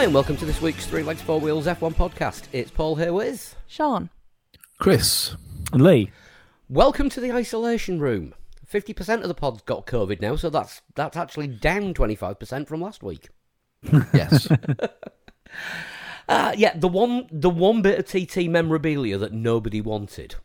Hi, and welcome to this week's Three Legs Four Wheels F1 podcast. It's Paul here with. Sean. Chris. And Lee. Welcome to the isolation room. 50% of the pod's got COVID now, so that's that's actually down 25% from last week. Yes. Uh, yeah, the one the one bit of TT memorabilia that nobody wanted.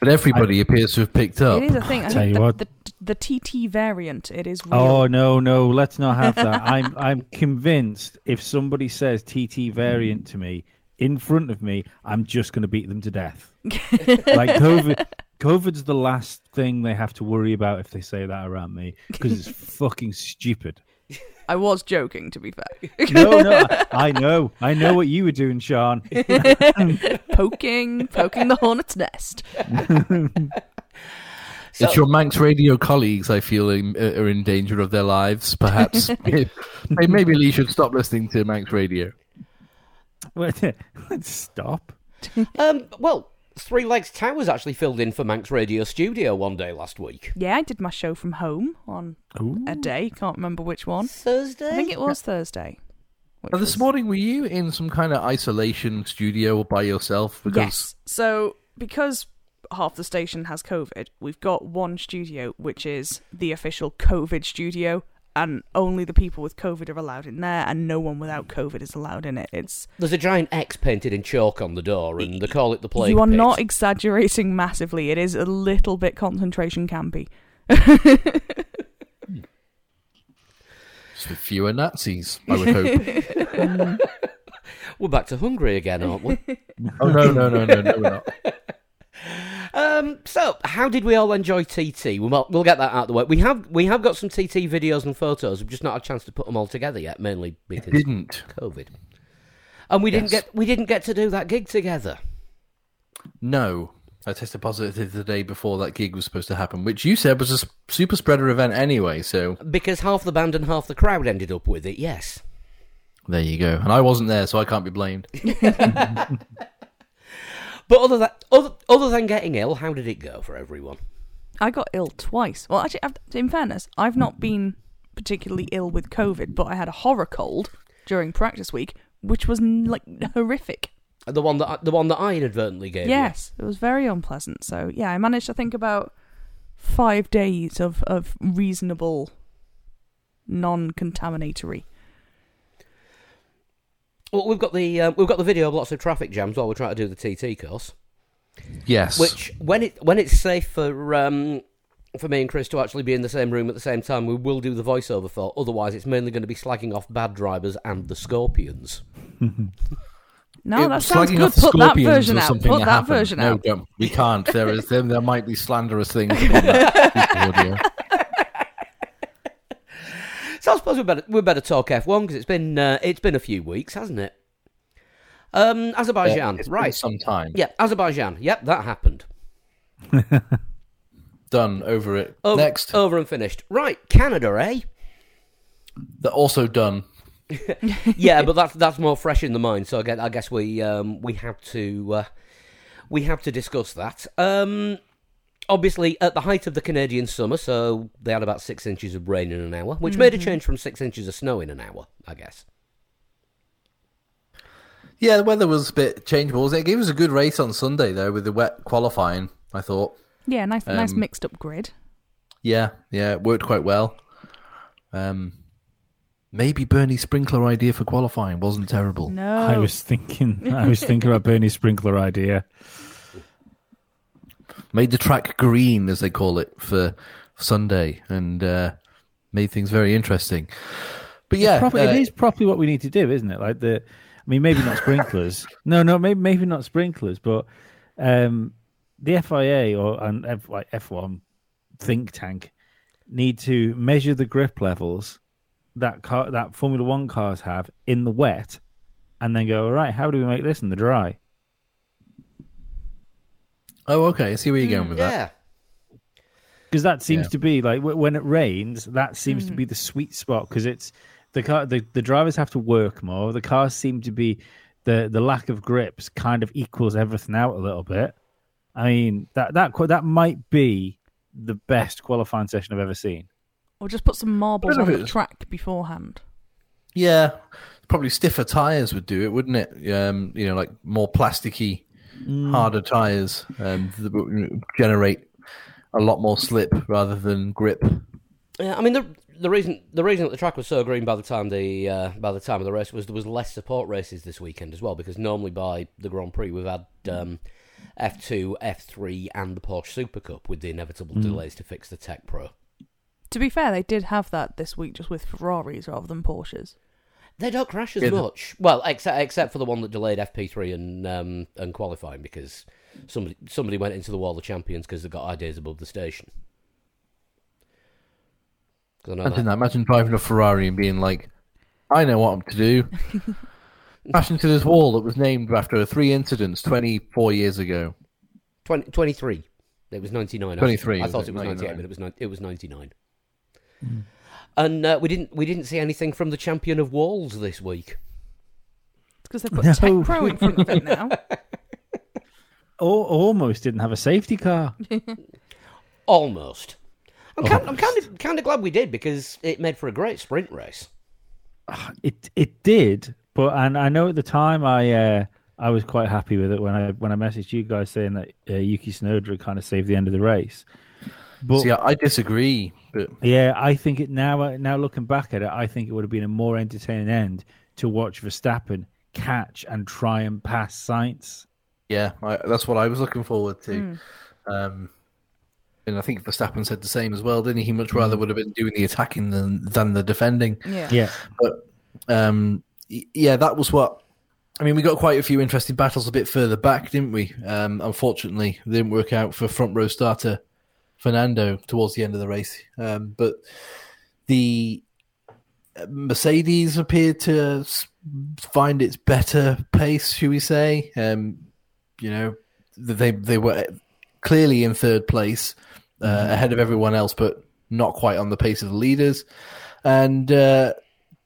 but everybody appears to have picked up. It is a thing. I Tell you the, what. the the TT variant. It is real. Oh no, no, let's not have that. I'm I'm convinced if somebody says TT variant to me in front of me, I'm just going to beat them to death. like COVID, COVID's the last thing they have to worry about if they say that around me because it's fucking stupid. I was joking, to be fair. No, no, I know, I know what you were doing, Sean. poking, poking the hornet's nest. So- it's your Manx radio colleagues, I feel, in, uh, are in danger of their lives, perhaps. Hey, Maybe Lee should stop listening to Manx radio. Let's stop. Um, well, Three Legs Towers actually filled in for Manx Radio Studio one day last week. Yeah, I did my show from home on a day. Can't remember which one. Thursday? I think it was Thursday. which Now, this was- morning, were you in some kind of isolation studio by yourself? Because Yes. So because half the station has COVID, we've got one studio which is the official COVID studio, and only the people with COVID are allowed in there, and no one without COVID is allowed in it. It's There's a giant X painted in chalk on the door, and they call it the plague you are pit. not exaggerating massively. It is a little bit concentration campy. it's the fewer Nazis, I would hope. We're back to Hungary again, aren't we? oh, no, no, no, no, no, we're not. um, so, how did we all enjoy TT? We'll, we'll get that out of the way. We have we have got some TT videos and photos. We've just not had a chance to put them all together yet, mainly because Didn't. COVID. And we didn't get we didn't get to do that gig together. No. I tested positive the day before that gig was supposed to happen, which you said was a super spreader event anyway, so Because half the band and half the crowd ended up with it, yes. there you go. And I wasn't there, so I can't be blamed. But other than, other, other than getting ill, how did it go for everyone? I got ill twice. Well, actually, I've, in fairness, I've not been particularly ill with COVID, but I had a horror cold during practice week, which was like horrific. Uh, the one that I, the one that I inadvertently gave you. Yes, it was very unpleasant. So yeah, I managed to think about five days of of reasonable, non-contaminatory. Well, we've got the um, we've got the video of lots of traffic jams while we're trying to do the TT course. Yes. Which when it when it's safe for um, for me and Chris to actually be in the same room at the same time, we will do the voiceover for. Otherwise, it's mainly going to be slagging off bad drivers and the Scorpions. No, It- that sounds good. Put that version out. Put that happened. version no, out. Don't. We can't. There is there, there might be slanderous things on that piece of audio. So I suppose we better we better talk F one because it's been uh, it's been a few weeks, hasn't it? Um, Azerbaijan, It's been right? some time. Yeah, Azerbaijan. Yep, that happened. Done over it. Over, Next. over and finished. Right, Canada, eh? They're also done. yeah, but that's that's more fresh in the mind. So I guess, I guess we um, we have to uh, we have to discuss that. Um, obviously, at the height of the Canadian summer, so they had about six inches of rain in an hour, which made a change from six inches of snow in an hour. I guess. Yeah, the weather was a bit changeable. It gave us a good race on Sunday though, with the wet qualifying. I thought. Yeah, nice, nice Um, mixed up grid. Yeah, yeah, it worked quite well. Um, maybe Bernie's sprinkler idea for qualifying wasn't terrible. No, I was thinking, I was thinking about Bernie Sprinkler idea. Made the track green, as they call it, for Sunday, and uh, made things very interesting. But yeah, Proper, uh, it is properly what we need to do, isn't it? Like the, I mean, maybe not sprinklers. no, no, maybe maybe not sprinklers, but um, the FIA or and F, like F1 think tank need to measure the grip levels that car that Formula One cars have in the wet, and then go, all right, how do we make this in the dry? Oh, okay. I see where you're going with that. Yeah. because that seems Yeah. to be like wh- when it rains that seems to be the sweet spot because it's the car the, the drivers have to work more the cars seem to be the the lack of grips kind of equals everything out a little bit i mean that that qu- that might be the best qualifying session i've ever seen or just put some marbles don't on know if the it's- track beforehand. Yeah, probably stiffer tires would do it, wouldn't it? Um, you know, like more plasticky, harder tires um, that generate a lot more slip rather than grip. Yeah, I mean the the reason the reason that the track was so green by the time the uh, by the time of the race was there was less support races this weekend as well because normally by the Grand Prix we've had um, F2, F3, and the Porsche Super Cup with the inevitable delays to fix the TecPro. To be fair, they did have that this week just with Ferraris rather than Porsches. They don't crash as Yeah, the- much. Well, except except for the one that delayed FP3 and um, and qualifying because somebody somebody went into the wall of champions because they got ideas above the station. I know Imagine that-. Imagine driving a Ferrari and being like, I know what I'm to do. Crash into this wall that was named after three incidents 24 years ago. 20, 23. It was 99. I- 23, I, thought it? was 98, 99. but it was, it was 99. And uh, we didn't we didn't see anything from the champion of walls this week. It's because they put No. TecPro in front of it now. Al almost didn't have a safety car. Almost. I'm kind, I'm kind of kind of glad we did because it made for a great sprint race. It it did, but and I know at the time I uh, I was quite happy with it when I when I messaged you guys saying that uh, Yuki Tsunoda kind of saved the end of the race. But See, I, I disagree. But yeah, I think it now now looking back at it, I think it would have been a more entertaining end to watch Verstappen catch and try and pass Sainz. yeah, I, that's what I was looking forward to. Um, and I think Verstappen said the same as well, didn't he? He much rather would have been doing the attacking than, than the defending. Yeah. Yeah, But um, yeah, that was what. I mean, we got quite a few interesting battles a bit further back, didn't we? Um, unfortunately, they didn't work out for front row starter Fernando towards the end of the race. Um, but the uh, Mercedes appeared to find its better pace, should we say? Um, you know, they they were clearly in third place, uh, ahead of everyone else, but not quite on the pace of the leaders. And uh,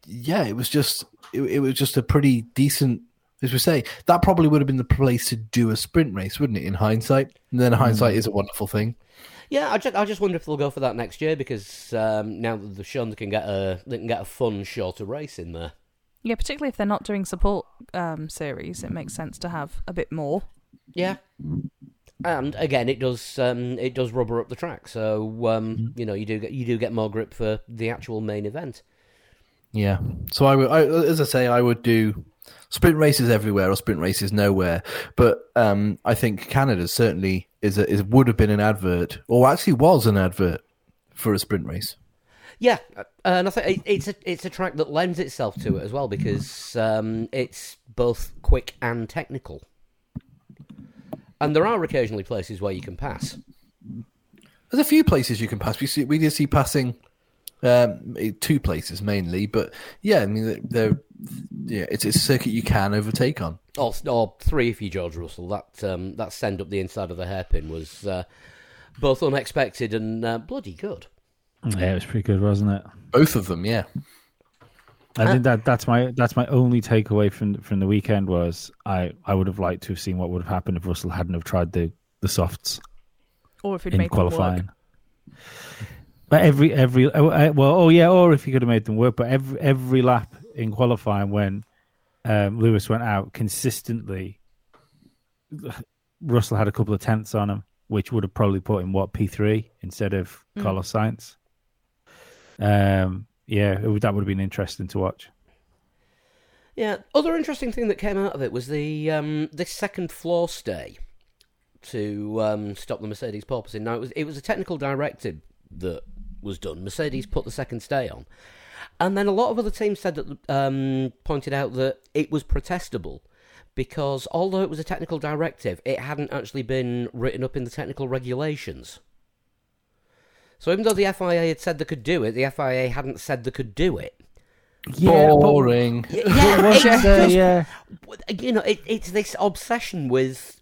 yeah, it was just it, it was just a pretty decent. As we say, that probably would have been the place to do a sprint race, wouldn't it? In hindsight, and then hindsight is a wonderful thing. Yeah, I just, I just wonder if they'll go for that next year because um, now that they've shown they can get a they can get a fun shorter race in there. Yeah, particularly if they're not doing support um, series, it makes sense to have a bit more. Yeah, and again, it does um, it does rubber up the track, so um, you know you do get you do get more grip for the actual main event. Yeah. So I would, I, as I say, I would do sprint races everywhere or sprint races nowhere. But um, I think Canada certainly is, a, is would have been an advert, or actually was an advert for a sprint race. Yeah, uh, and I think it- it's a it's a track that lends itself to it as well because um, it's both quick and technical, and there are occasionally places where you can pass. There's a few places you can pass. We see we did see passing um, two places mainly, but yeah, I mean they're yeah, it's a circuit you can overtake on. Or, or three if you George Russell. That um, that send up the inside of the hairpin was uh, both unexpected and uh, bloody good. yeah, it was pretty good, wasn't it? Both of them, yeah. I think that that's my that's my only takeaway from from the weekend was I I would have liked to have seen what would have happened if Russell hadn't have tried the the softs Or if it in made them work. qualifying. But every every oh, uh, well oh yeah or if he could have made them work but every every lap in qualifying when um, Lewis went out consistently Russell had a couple of tenths on him which would have probably put him what P three instead of Carlos Sainz. Um, yeah, it would, that would have been interesting to watch. Yeah. Other interesting thing that came out of it was the um, this second floor stay to um, stop the Mercedes porpoising. Now it was it was a technical directive that was done. Mercedes put the second stay on, and then a lot of other teams said that um, pointed out that it was protestable because although it was a technical directive, it hadn't actually been written up in the technical regulations. So even though the FIA had said they could do it, the FIA hadn't said they could do it. Yeah, Boring. Y- Yeah, Was it's uh, just- yeah. you know, it, it's this obsession with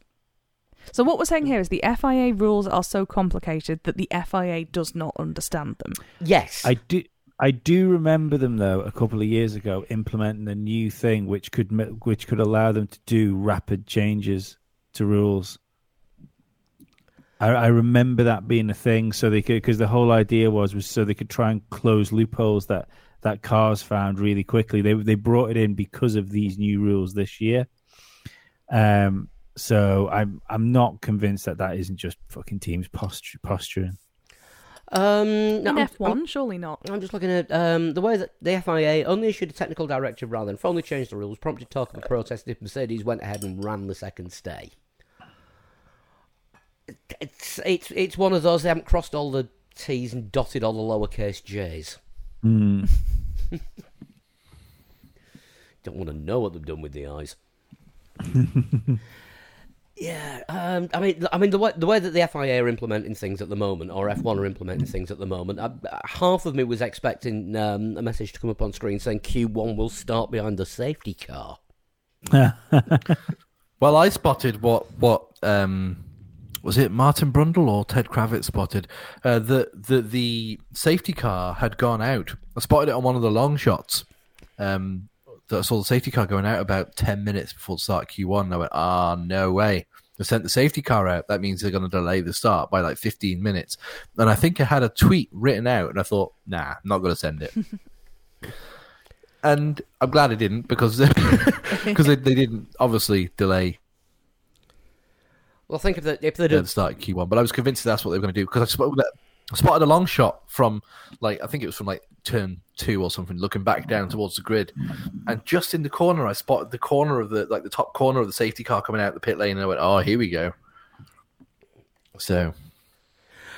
So what we're saying here is the FIA rules are so complicated that the FIA does not understand them. yes, I do. I do remember them though a couple of years ago implementing a new thing which could which could allow them to do rapid changes to rules. I, I remember that being a thing, so they could because the whole idea was was so they could try and close loopholes that that cars found really quickly. They they brought it in because of these new rules this year. Um, so I'm I'm not convinced that that isn't just fucking teams posture, posturing. Um, no, In F1, I'm- surely not. I'm just looking at um, the way that the FIA only issued a technical directive rather than formally changed the rules, prompted talk of a protest if Mercedes went ahead and ran the second stay. It's it's it's one of those they haven't crossed all the T's and dotted all the lowercase J's. Mm. Don't want to know what they've done with the eyes. yeah, um, I mean, I mean the way the way that the FIA are implementing things at the moment, or F1 are implementing things at the moment, I, half of me was expecting um, a message to come up on screen saying Q1 will start behind the safety car. Well, I spotted what what um, was it Martin Brundle or Ted Kravitz spotted uh, the the the safety car had gone out. I spotted it on one of the long shots. Um, that I saw the safety car going out about ten minutes before the start of Q1. And I went, ah, no way. They sent the safety car out. That means they're going to delay the start by like 15 minutes. And I think I had a tweet written out, and I thought, nah, I'm not going to send it. and I'm glad I didn't because because they, they didn't obviously delay Well, think if they if they at do, the start of Q1, but I was convinced that's what they were going to do because I spotted, I spotted a long shot from like I think it was from like turn two or something, looking back down towards the grid, and just in the corner I spotted the corner of the like the top corner of the safety car coming out the pit lane, and I went, oh, here we go. So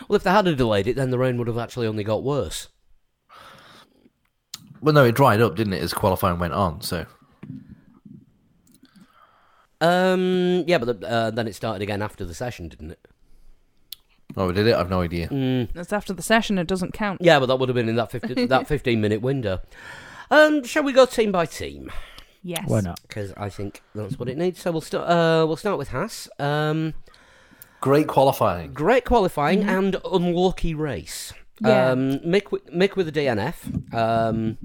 well, if they had delayed it, then the rain would have actually only got worse. well, no, it dried up, didn't it, as qualifying went on? So Um, yeah, but the, uh, then it started again after the session, didn't it? Oh, did it? I've no idea. Mm. It's after the session, it doesn't count. Yeah, but that would have been in that 50, that fifteen minute window. Um, shall we go team by team? Yes. Why not? Because I think that's what it needs. So we'll start. Uh, we'll start with Haas. Um, Great qualifying. great qualifying and unlucky race. Yeah. Um, Mick, with- Mick with the DNF um,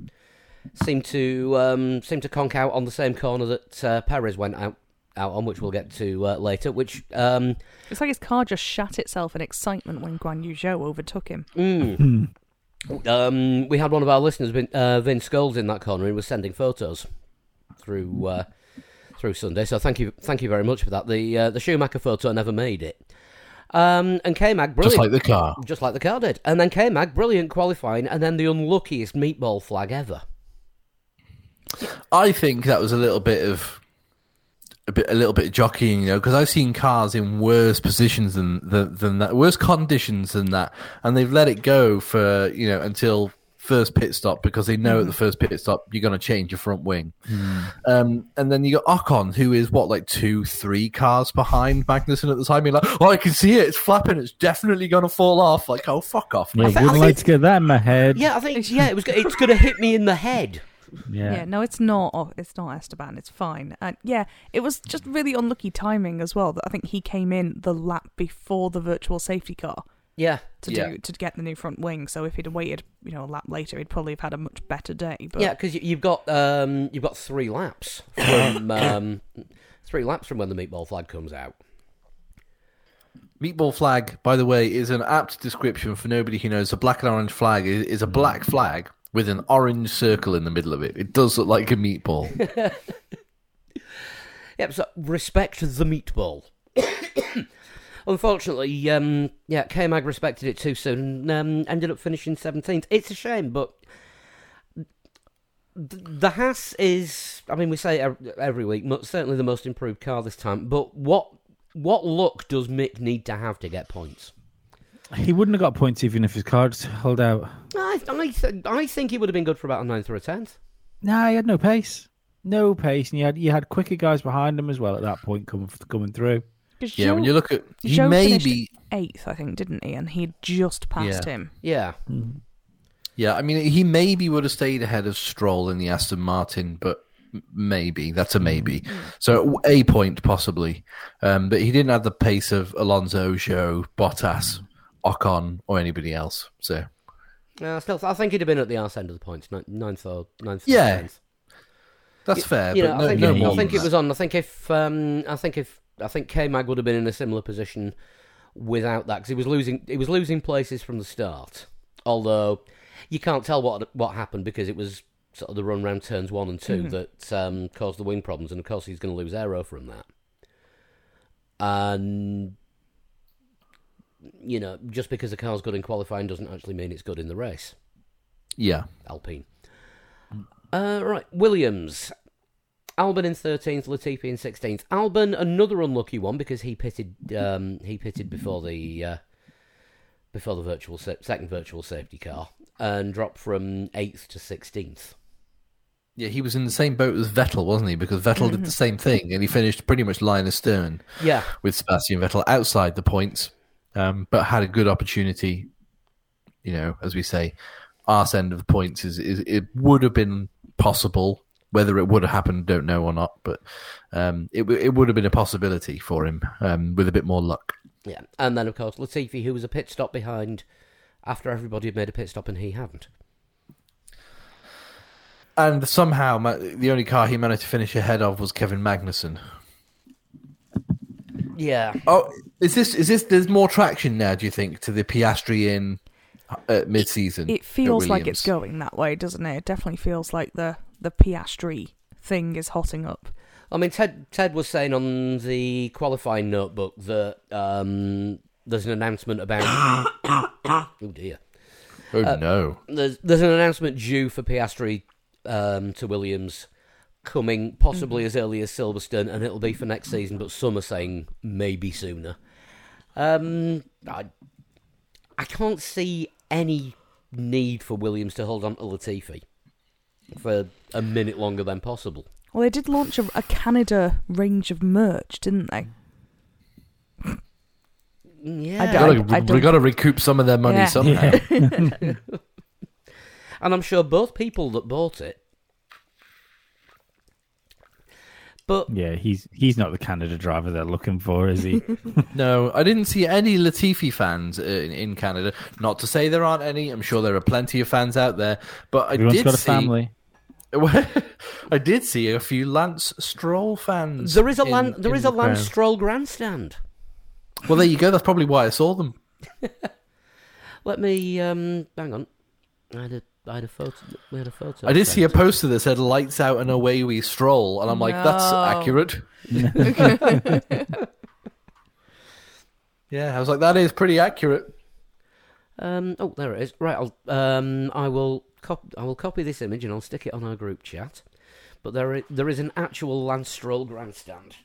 seemed to um, seemed to conk out on the same corner that uh, Perez went out out on, which we'll get to uh, later. Which um, It's like his car just shat itself in excitement when Guan Yu Zhou overtook him. mm, um, we had one of our listeners, Vin- uh, Vince Scholes, in that corner. and was sending photos through uh, through Sunday. So thank you, thank you very much for that. The uh, the Schumacher photo never made it. Um, and K Mag, brilliant. Just like the car. Just like the car did. And then K Mag, brilliant qualifying, and then the unluckiest meatball flag ever. I think that was a little bit of a bit, a little bit of jockeying, you know, because I've seen cars in worse positions than, than than that, worse conditions than that, and they've let it go for you know until first pit stop because they know at the first pit stop you're going to change your front wing. Um, and then you got Ocon, who is what like two, three cars behind Magnussen at the time. You're like, oh, I can see it, it's flapping, it's definitely going to fall off. Like, oh, fuck off. Yeah, thi- I wouldn't like think- to get that in my head. Yeah, I think yeah, it was. It's going to hit me in the head. Yeah. Yeah. no, it's not. Oh, it's not Esteban. It's fine. And yeah, it was just really unlucky timing as well. That I think he came in the lap before the virtual safety car Yeah, to Yeah. do to get the new front wing. So if he'd waited, you know, a lap later, he'd probably have had a much better day. But yeah, because you've got um, you've got three laps from um, three laps from when the meatball flag comes out. Meatball flag, by the way, is an apt description for nobody who knows. A black and orange flag is, is a black flag with an orange circle in the middle of it. It does look like a meatball. Yep. So respect the meatball. Unfortunately, um, yeah, K Mag respected it too soon and um, ended up finishing seventeenth. It's a shame, but the Haas is. I mean, we say every week, certainly the most improved car this time. But what what luck does Mick need to have to get points? He wouldn't have got points even if his cards held out. I I, th- I think he would have been good for about a ninth or a tenth. Nah, he had no pace. No pace, and you had you had quicker guys behind him as well at that point coming coming through. 'Cause yeah, when you look at he Zhou may finished eighth, I think, didn't he? And he'd just passed Yeah. him. Yeah, Yeah, I mean, he maybe would have stayed ahead of Stroll in the Aston Martin, but m- maybe that's a maybe. So a point possibly, um, but he didn't have the pace of Alonso, Zhou, Bottas, Ocon, or anybody else. So uh, still, I think he'd have been at the arse end of the points, ni- ninth or ninth. or Yeah, tenth. that's fair. you but know, no, I think, no it, more I think it was on. I think if um, I think if I think K Mag would have been in a similar position without that because he was losing he was losing places from the start Although you can't tell what what happened because it was sort of the run round turns one and 2 that um, caused the wing problems, and of course he's going to lose aero from that. And you know, just because a car's good in qualifying doesn't actually mean it's good in the race. Yeah. Alpine. Uh, right, Williams. Albon in thirteenth, Latifi in sixteenth. Albon, another unlucky one because he pitted. Um, he pitted before the uh, before the virtual sa- second virtual safety car and dropped from eighth to sixteenth. Yeah, he was in the same boat as Vettel, wasn't he? Because Vettel did the same thing, and he finished pretty much line astern Yeah, with Sebastian Vettel outside the points, um, but had a good opportunity. You know, as we say, arse end of the points is, is it would have been possible. Whether it would have happened, don't know or not, but um, it it would have been a possibility for him um, with a bit more luck. yeah, and then of course Latifi, who was a pit stop behind after everybody had made a pit stop and he hadn't. And somehow, the only car he managed to finish ahead of was Kevin Magnussen. Yeah, Oh, is this is this? There's more traction now. Do you think to the Piastri in uh, mid-season? It feels like it's going that way, doesn't it? It definitely feels like the the Piastri thing is hotting up. I mean Ted Ted was saying on the qualifying notebook that um, there's an announcement about. oh dear. Oh uh, no! there's there's an announcement due for Piastri um, to Williams coming possibly as early as Silverstone, and it'll be for next season. But some are saying maybe sooner. Um, I I can't see any need for Williams to hold on to Latifi for a minute longer than possible. Well, they did launch a, a Canada range of merch, didn't they? Yeah, I don't- Gotta, I we got to recoup some of their money Yeah. somehow. Yeah. and I'm sure both people that bought it. But yeah, he's he's not the Canada driver they're looking for, is he? No, I didn't see any Latifi fans uh, in, in Canada. Not to say there aren't any. I'm sure there are plenty of fans out there. But I Everyone's did got a see. family. I did see a few Lance Stroll fans. there is a in- land, there in is a Lance crowd. Stroll grandstand. Well, there you go. That's probably why I saw them. Let me um, hang on. I had a I had a photo. We had a photo. I did see a poster that said "Lights out and away we stroll," and I'm like, "That's No. accurate." yeah, I was like, "That is pretty accurate." Um, oh, there it is. Right, I'll um, I will cop- I will copy this image and I'll stick it on our group chat. But there i- there is an actual Lance Stroll grandstand.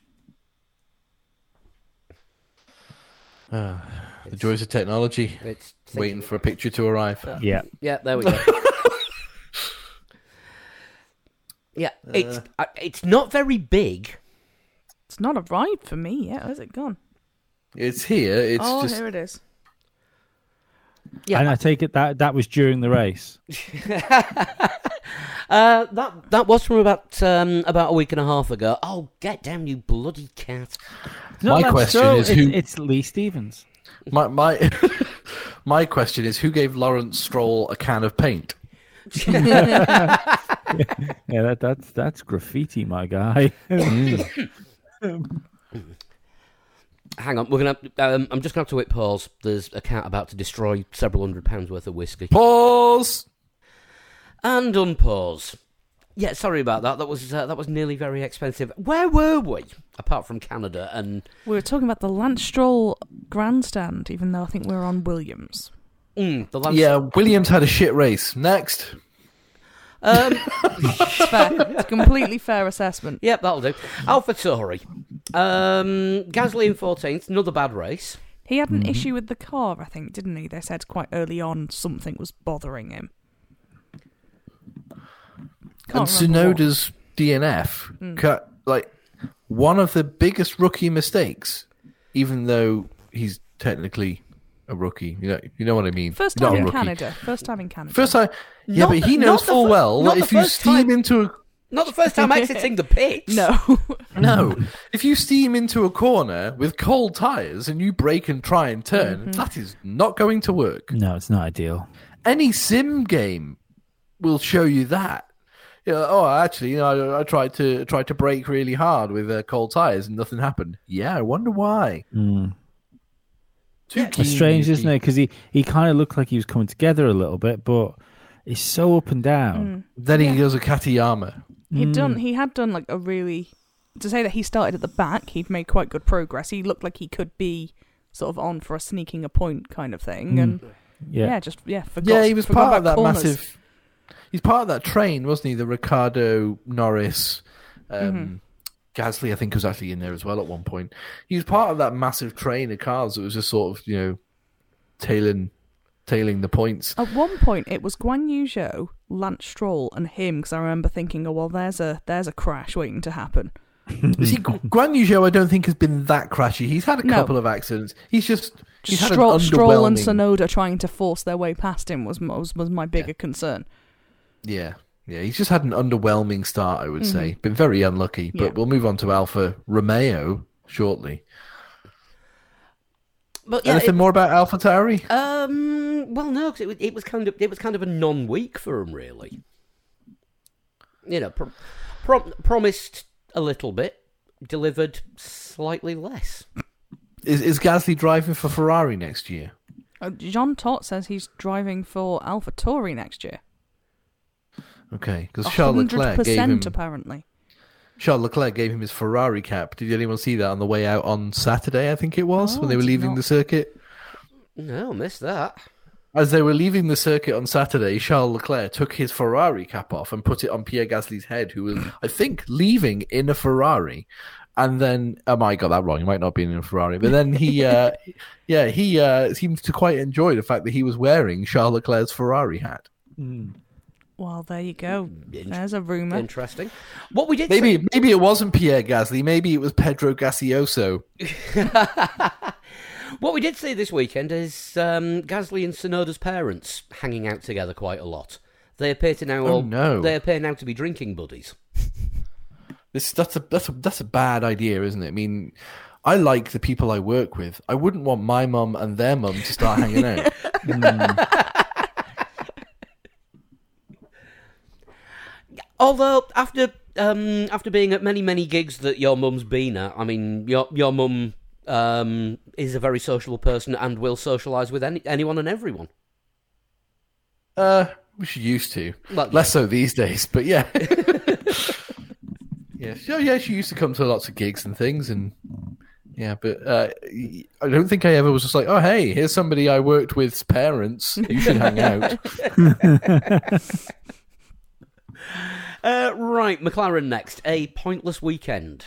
The joys of technology. It's Waiting for a picture to arrive. Yeah, Yeah, there we go. yeah, it's uh, it's not very big. It's not arrived for me yet. Where's it gone? It's here. It's oh, just here it is. Yeah. and I take it that that was during the race. Uh, that that was from about um, about a week and a half ago. Oh, get down, you bloody cat! No, My that's question so- is it's, who- it's Lee Stevens. my my my question is: Who gave Lawrence Stroll a can of paint? Yeah, that, that's that's graffiti, my guy. Hang on, we're gonna. Um, I'm just gonna have to hit pause. There's a cat about to destroy several hundred pounds worth of whiskey. Pause. And unpause. Yeah, sorry about that. That was uh, that was nearly very expensive. Where were we? Apart from Canada and We were talking about the Lance Stroll grandstand, even though I think we are on Williams. mm, the Lance. Yeah, Williams had a shit race. Next. Um, Fair. it's a completely fair assessment. yep, that'll do. Alpha Tauri. Um, Gasly in 14th. Another bad race. He had Mm-hmm. an issue with the car, I think, didn't he? They said quite early on something was bothering him. and Can't remember what. Tsunoda's DNF cut like one of the biggest rookie mistakes, even though he's technically a rookie. You know, you know what I mean. First Not time a in rookie. Canada. First time in Canada. First time, yeah, Not but he the- knows full fir- well that if you steam time. into a Not the first time exiting the pit. No. no, if you steam into a corner with cold tires and you brake and try and turn, Mm-hmm. that is not going to work. no, it's not ideal. Any sim game will show you that. You know, oh, actually, you know, I, I tried to tried to brake really hard with uh, cold tires and nothing happened. Yeah, I wonder why. Mm. Too It's strange, isn't it? Because he, he kind of looked like he was coming together a little bit, but he's so up and down. Then he Yeah. goes a Katayama. He'd done. He had done like a really. To say that he started at the back, he'd made quite good progress. He looked like he could be sort of on for a sneaking a point kind of thing, Mm. and yeah. Yeah. just yeah, forgot. Yeah, he was forgot part of about that corners. massive. He's part of that train, wasn't he? The Ricciardo Norris, um, Mhm. Gasly, I think, was actually in there as well at one point. He was part of that massive train of cars that was just sort of, you know, tailing, tailing the points. At one point, it was Guan Yu Zhou, Lance Stroll, and him. Because I remember thinking, oh well, there's a there's a crash waiting to happen. See, Guan Yu Zhou, I don't think has been that crashy. He's had a No. couple of accidents. He's just, he's Just Stroll, an Stroll and Tsunoda trying to force their way past him was was, was my bigger concern. Yeah, yeah, he's just had an underwhelming start. I would say, Mm-hmm. been very unlucky. But Yeah. we'll move on to Alfa Romeo shortly. But yeah, Anything it- more about Alpha Tauri? Um. Well, no, 'cause it, was- it was kind of it was kind of a non-week for him, really. You know, prom- prom- promised a little bit, delivered slightly less. Is is Gasly driving for Ferrari next year? Uh, Jean Todt says he's driving for Alpha Tauri next year. Okay, because Charles hundred Leclerc gave him percent apparently. Charles Leclerc gave him his Ferrari cap. Did anyone see that on the way out on Saturday? I think it was Oh, when they were leaving not. the circuit. No, missed that. As they were leaving the circuit on Saturday, Charles Leclerc took his Ferrari cap off and put it on Pierre Gasly's head, who was, I think, leaving in a Ferrari. And then, I might got that wrong. He might not be in a Ferrari, but then he, uh, yeah, he uh, seemed to quite enjoy the fact that he was wearing Charles Leclerc's Ferrari hat. Well, there you go. There's a rumor. Interesting. What we did Maybe, maybe it wasn't Pierre Gasly. Maybe it was Pedro Gasioso. What we did see this weekend is um, Gasly and Tsunoda's parents hanging out together quite a lot. They appear to now Oh, all, no. they appear now to be drinking buddies. This that's a that's a that's a bad idea, isn't it? I mean, I like the people I work with. I wouldn't want my mum and their mum to start hanging out. Although after um, after being at many many gigs that your mum's been at, I mean your your mum um, is a very sociable person and will socialise with any, anyone and everyone. Uh, she used to. Well, Less so these days, but yeah. yeah, so, yeah, she used to come to lots of gigs and things, and yeah, but uh, I don't think I ever was just like, oh, hey, here's somebody I worked with's parents. You should hang out. Uh, right, McLaren next. A pointless weekend.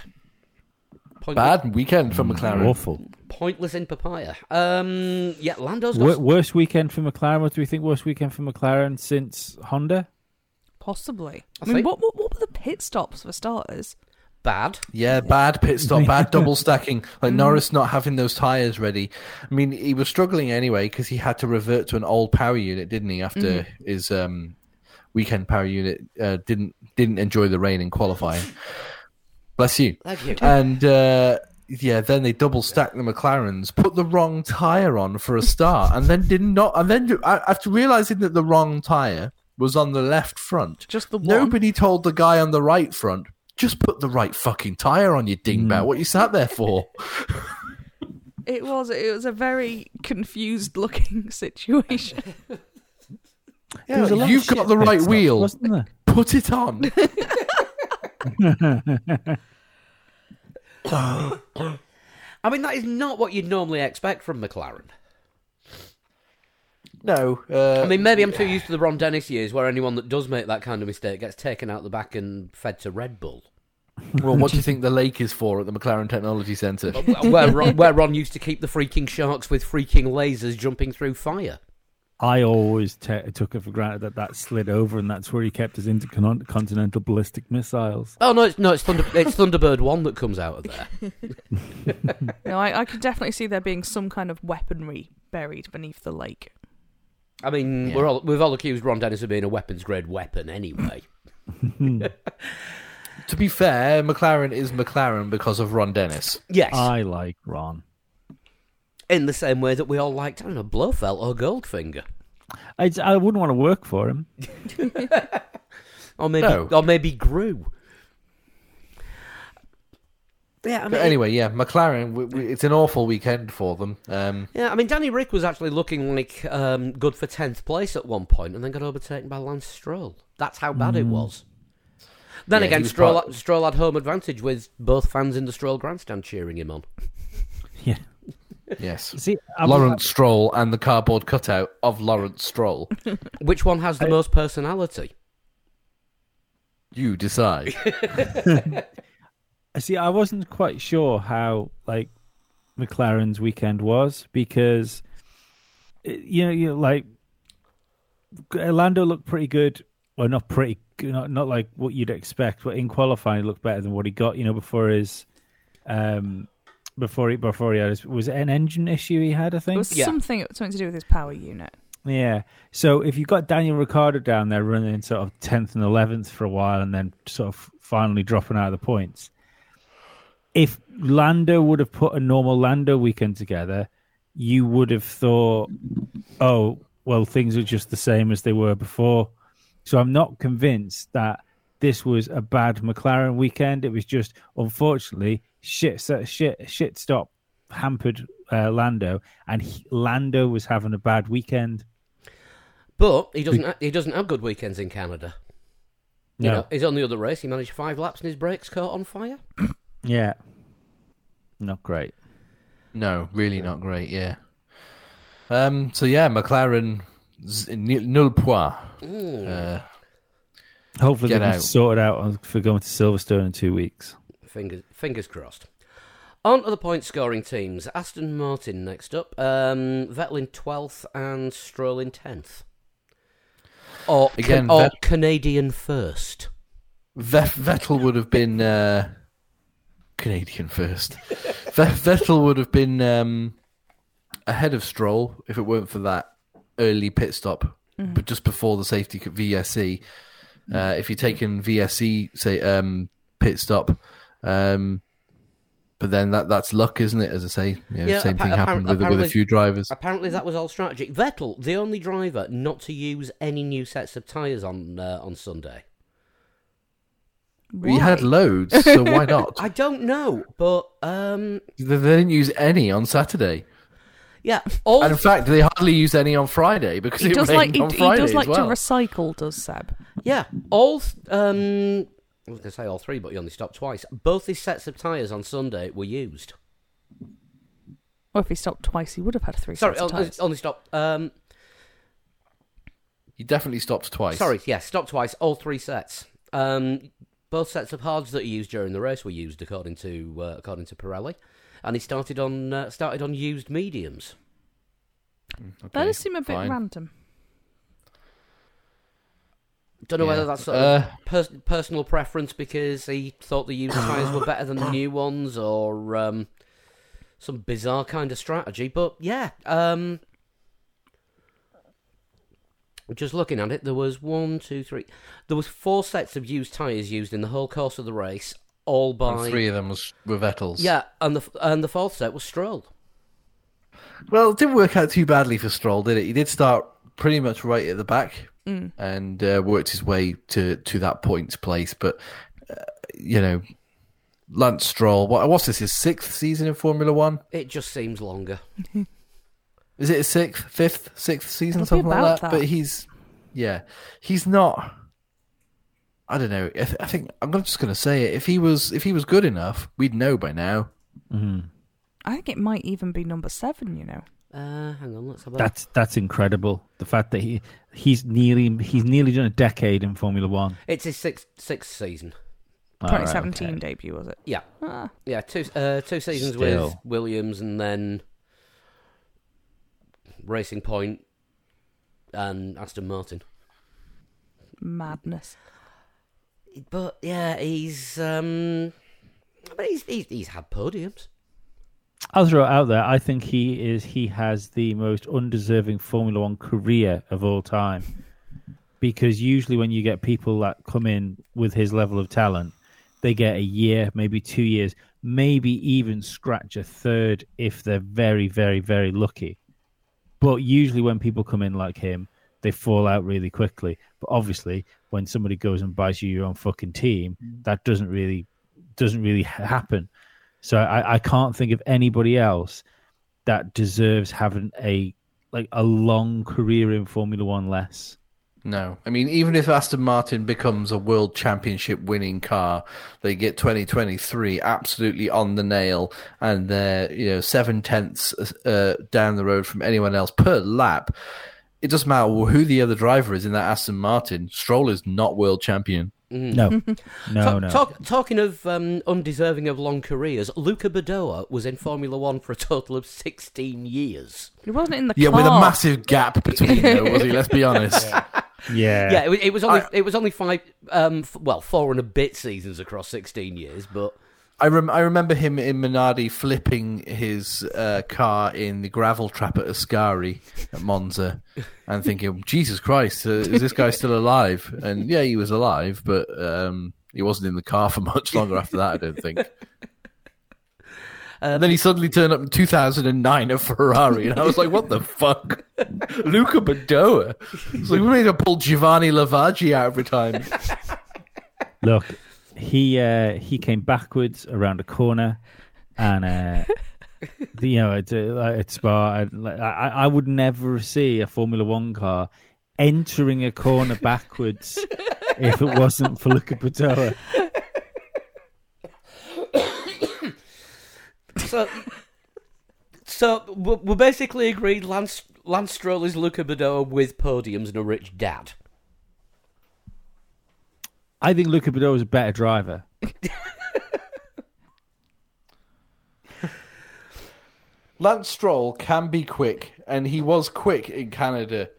Point- Bad weekend for McLaren. Awful. Pointless in papaya. Um, yeah, Lando's got Wor- worst weekend for McLaren. What do we think? Worst weekend for McLaren since Honda? Possibly. I I, mean, think- what, what what were the pit stops for starters? bad. Yeah, bad pit stop, bad double stacking. Like Norris not having those tires ready. I mean, he was struggling anyway because he had to revert to an old power unit, didn't he? After his um, weekend power unit uh, didn't didn't enjoy the rain in qualifying. Bless you. You. And uh, yeah, then they double stacked the McLarens, put the wrong tire on for a start, and then did not. And then after realizing that the wrong tire was on the left front, Just the one. Nobody told the guy on the right front, just put the right fucking tire on, you dingbat. What you sat there for? It was it was a very confused looking situation. There was a lot you've got the right wheel. wasn't? Put it on. I mean, that is not what you'd normally expect from McLaren. no. Uh, I mean, maybe I'm too used to the Ron Dennis years where anyone that does make that kind of mistake gets taken out the back and fed to Red Bull. well, what do you think the lake is for at the McLaren Technology Centre? where, Ron, where Ron used to keep the freaking sharks with freaking lasers jumping through fire. I always ta took it for granted that that slid over, and that's where he kept his intercontinental ballistic missiles. Oh no, it's no, it's Thunder, it's Thunderbird One that comes out of there. no, I, I could definitely see there being some kind of weaponry buried beneath the lake. I mean, Yeah. we're all, we've all accused Ron Dennis of being a weapons grade weapon anyway. to be fair, McLaren is McLaren because of Ron Dennis. Yes, I like Ron. in the same way that we all liked, I don't know, Blofeld or Goldfinger, I, I wouldn't want to work for him. or maybe No. or maybe Gru. Yeah, I mean, But anyway, yeah, McLaren. We, we, it's an awful weekend for them. Um, yeah, I mean, Danny Ric was actually looking like um, good for tenth place at one point, and then got overtaken by Lance Stroll. That's how bad it was. Then Yeah, he again, was Stroll, part- Stroll had home advantage with both fans in the Stroll grandstand cheering him on. Yeah. Yes, See, I'm, Lawrence Stroll and the cardboard cutout of Lawrence Stroll. Which one has the most personality? You decide. See, I wasn't quite sure how like McLaren's weekend was because you know, you know, like Orlando looked pretty good. Well, not pretty, not not like what you'd expect, but in qualifying, he looked better than what he got. You know, before his, um, before he before he had his, was it an engine issue he had? I It think. was Yeah. something something to do with his power unit. Yeah. So if you've got Daniel Ricciardo down there running sort of tenth and eleventh for a while, and then sort of finally dropping out of the points, if Lando would have put a normal Lando weekend together, you would have thought, oh, well, things are just the same as they were before. So I'm not convinced that this was a bad McLaren weekend. It was just, unfortunately, shit, shit, shit stop hampered uh, Lando, and he, Lando was having a bad weekend. But he doesn't. ha- He doesn't have good weekends in Canada. You No. know, his only other race, he managed five laps and his brakes caught on fire. Yeah. Not great. No, really not great. Yeah. Um. So yeah, McLaren z- nil nul point. Uh, Hopefully Get they can out. sort it out for going to Silverstone in two weeks. Fingers, fingers crossed. On to the point scoring teams. Aston Martin next up. Um, Vettel in 12th and Stroll in 10th. Or, Again, or Vet- Canadian first. Ve- Vettel would have been uh, Canadian first. Vettel would have been um, ahead of Stroll if it weren't for that early pit stop, but just before the safety c- VSC. Uh, if you're taking VSC say um, pit stop, um, but then that that's luck, isn't it? As I say, you know, Yeah, same appa- thing happened with with a few drivers. Apparently that was all strategy. Vettel, the only driver not to use any new sets of tyres on uh, on Sunday. We had loads, so why not? I don't know, but um, they, they didn't use any on Saturday. yeah, all And in fact, they hardly used any on Friday because He it does like rained he, on he Friday does as like well. to recycle, does Seb? Yeah, all um, I was going to say all three, but he only stopped twice. Both his sets of tyres on Sunday were used. Or if he stopped twice, he would have had three Sorry, sets of only, tyres. only stopped. Um, He definitely stopped twice. sorry, yeah, stopped twice. All three sets. Um, both sets of hards that he used during the race were used according to uh, according to Pirelli, and he started on uh, started on used mediums. that does seem a bit fine. random. Don't know Yeah. whether that's sort of Uh, pers- personal preference because he thought the used tyres were better than the new ones, or um, some bizarre kind of strategy. But yeah, um, just looking at it, there was one, two, three. There was four sets of used tyres used in the whole course of the race, all and by three of them was were Vettel's. yeah, and the and the fourth set was Stroll. Well, it didn't work out too badly for Stroll, did it? He did start pretty much right at the back Mm. and uh, worked his way to to that points place. But uh, you know, Lance Stroll. What, what's this? His sixth season in Formula One? It just seems longer. Is it his sixth, fifth, sixth season, It'll something like that? that. But he's, yeah, he's not. I don't know. I, th- I think I'm just going to say it. If he was, if he was good enough, we'd know by now. I think it might even be number seven. You know, Uh, hang on, let's have a That's that's incredible. The fact that he he's nearly he's nearly done a decade in Formula One. It's his sixth sixth season. All right, 2017 okay. debut was it? Yeah, Ah, yeah, two uh, two seasons with Still. Williams, and then Racing Point and Aston Martin. madness. But yeah, he's um, but he's he's, he's had podiums. I'll throw it out there. I think he is he has the most undeserving Formula One career of all time. Because usually when you get people that come in with his level of talent, they get a year, maybe two years, maybe even scratch a third if they're very, very, very lucky. But usually when people come in like him, they fall out really quickly. But obviously, when somebody goes and buys you your own fucking team, mm. that doesn't really doesn't really happen. So I, I can't think of anybody else that deserves having a like a long career in Formula One less. No, I mean even if Aston Martin becomes a world championship winning car, they get 2023 absolutely on the nail, and they're you know seven tenths uh, down the road from anyone else per lap. It doesn't matter who the other driver is in that Aston Martin. Stroll is not world champion. No, no, Ta- no. talk- talking of um, undeserving of long careers, Luca Badoer was in Formula One for a total of 16 years. He wasn't in the Yeah, car. with a massive gap between them, was he? Let's be honest. yeah, Yeah, it, was- it was only I- it was only five, um, f- well, four and a bit seasons across 16 years, but I rem- I remember him in Minardi flipping his uh, car in the gravel trap at Ascari at Monza, and thinking, "Jesus Christ, uh, is this guy still alive?" And yeah, he was alive, but um, he wasn't in the car for much longer after that. I don't think. and then he suddenly turned up in 2009 at Ferrari, and I was like, "What the fuck, Luca Badoer?" It's like we made to pull Giovanni Lavaggi out every time. Look, he uh, he came backwards around a corner, and uh, the, you know at, uh, Spa, I, I I would never see a Formula One car entering a corner backwards if it wasn't for Luca Badoer. so so we're basically agreed. Lance Lance Stroll is Luca Badoer with podiums and a rich dad. I think Luca Badoer is a better driver. Lance Stroll can be quick, and he was quick in Canada,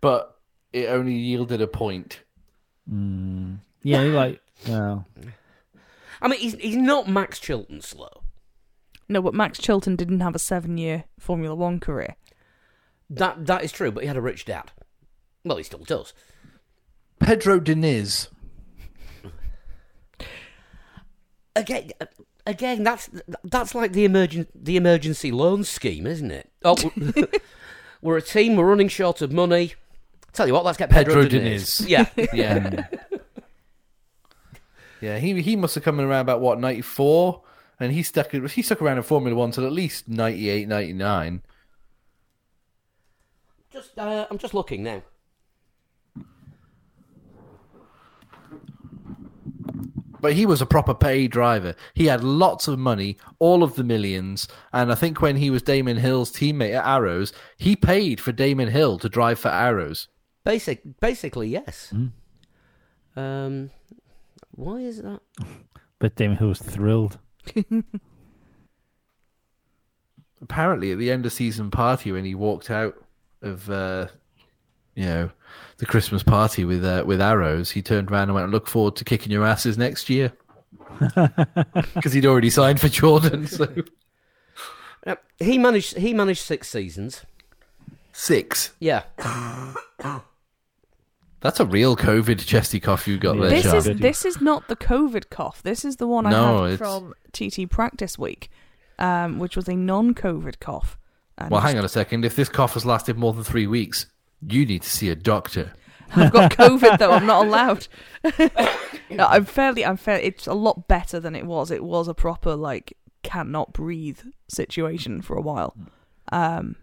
but it only yielded a point. Mm. Yeah, like well, I mean, he's he's not Max Chilton slow. No, but Max Chilton didn't have a seven-year Formula One career. That that is true, but he had a rich dad. Well, he still does. Pedro Diniz. Again, again, that's that's like the emergen the emergency loan scheme, isn't it? Oh, we're- we're a team. We're running short of money. Tell you what, let's get Pedro, Pedro Diniz. Diniz. Yeah, Yeah. yeah, he he must have come in around about what, 94? And he stuck he stuck around in Formula One till at least 98, 99. just uh, I'm just looking now. But he was a proper pay driver. He had lots of money, all of the millions. And I think when he was Damon Hill's teammate at Arrows, he paid for Damon Hill to drive for Arrows. Basic, basically, yes. Um, why is that? but Damon Hill was thrilled. apparently at the end of season party when he walked out of uh, you know the Christmas party with uh, with arrows, he turned around and went, "Look forward to kicking your asses next year," because he'd already signed for Jordan. So Uh, he managed. He managed six seasons. six. Yeah, That's a real COVID chesty cough you got there, This Sean. is this is not the COVID cough. This is the one No, I had it's- from TT practice week, um, which was a non-COVID cough. And Well, hang on a second. If this cough has lasted more than three weeks, you need to see a doctor. I've got COVID though. I'm not allowed. no, I'm fairly. I'm fair. It's a lot better than it was. It was a proper like cannot breathe situation for a while. Um,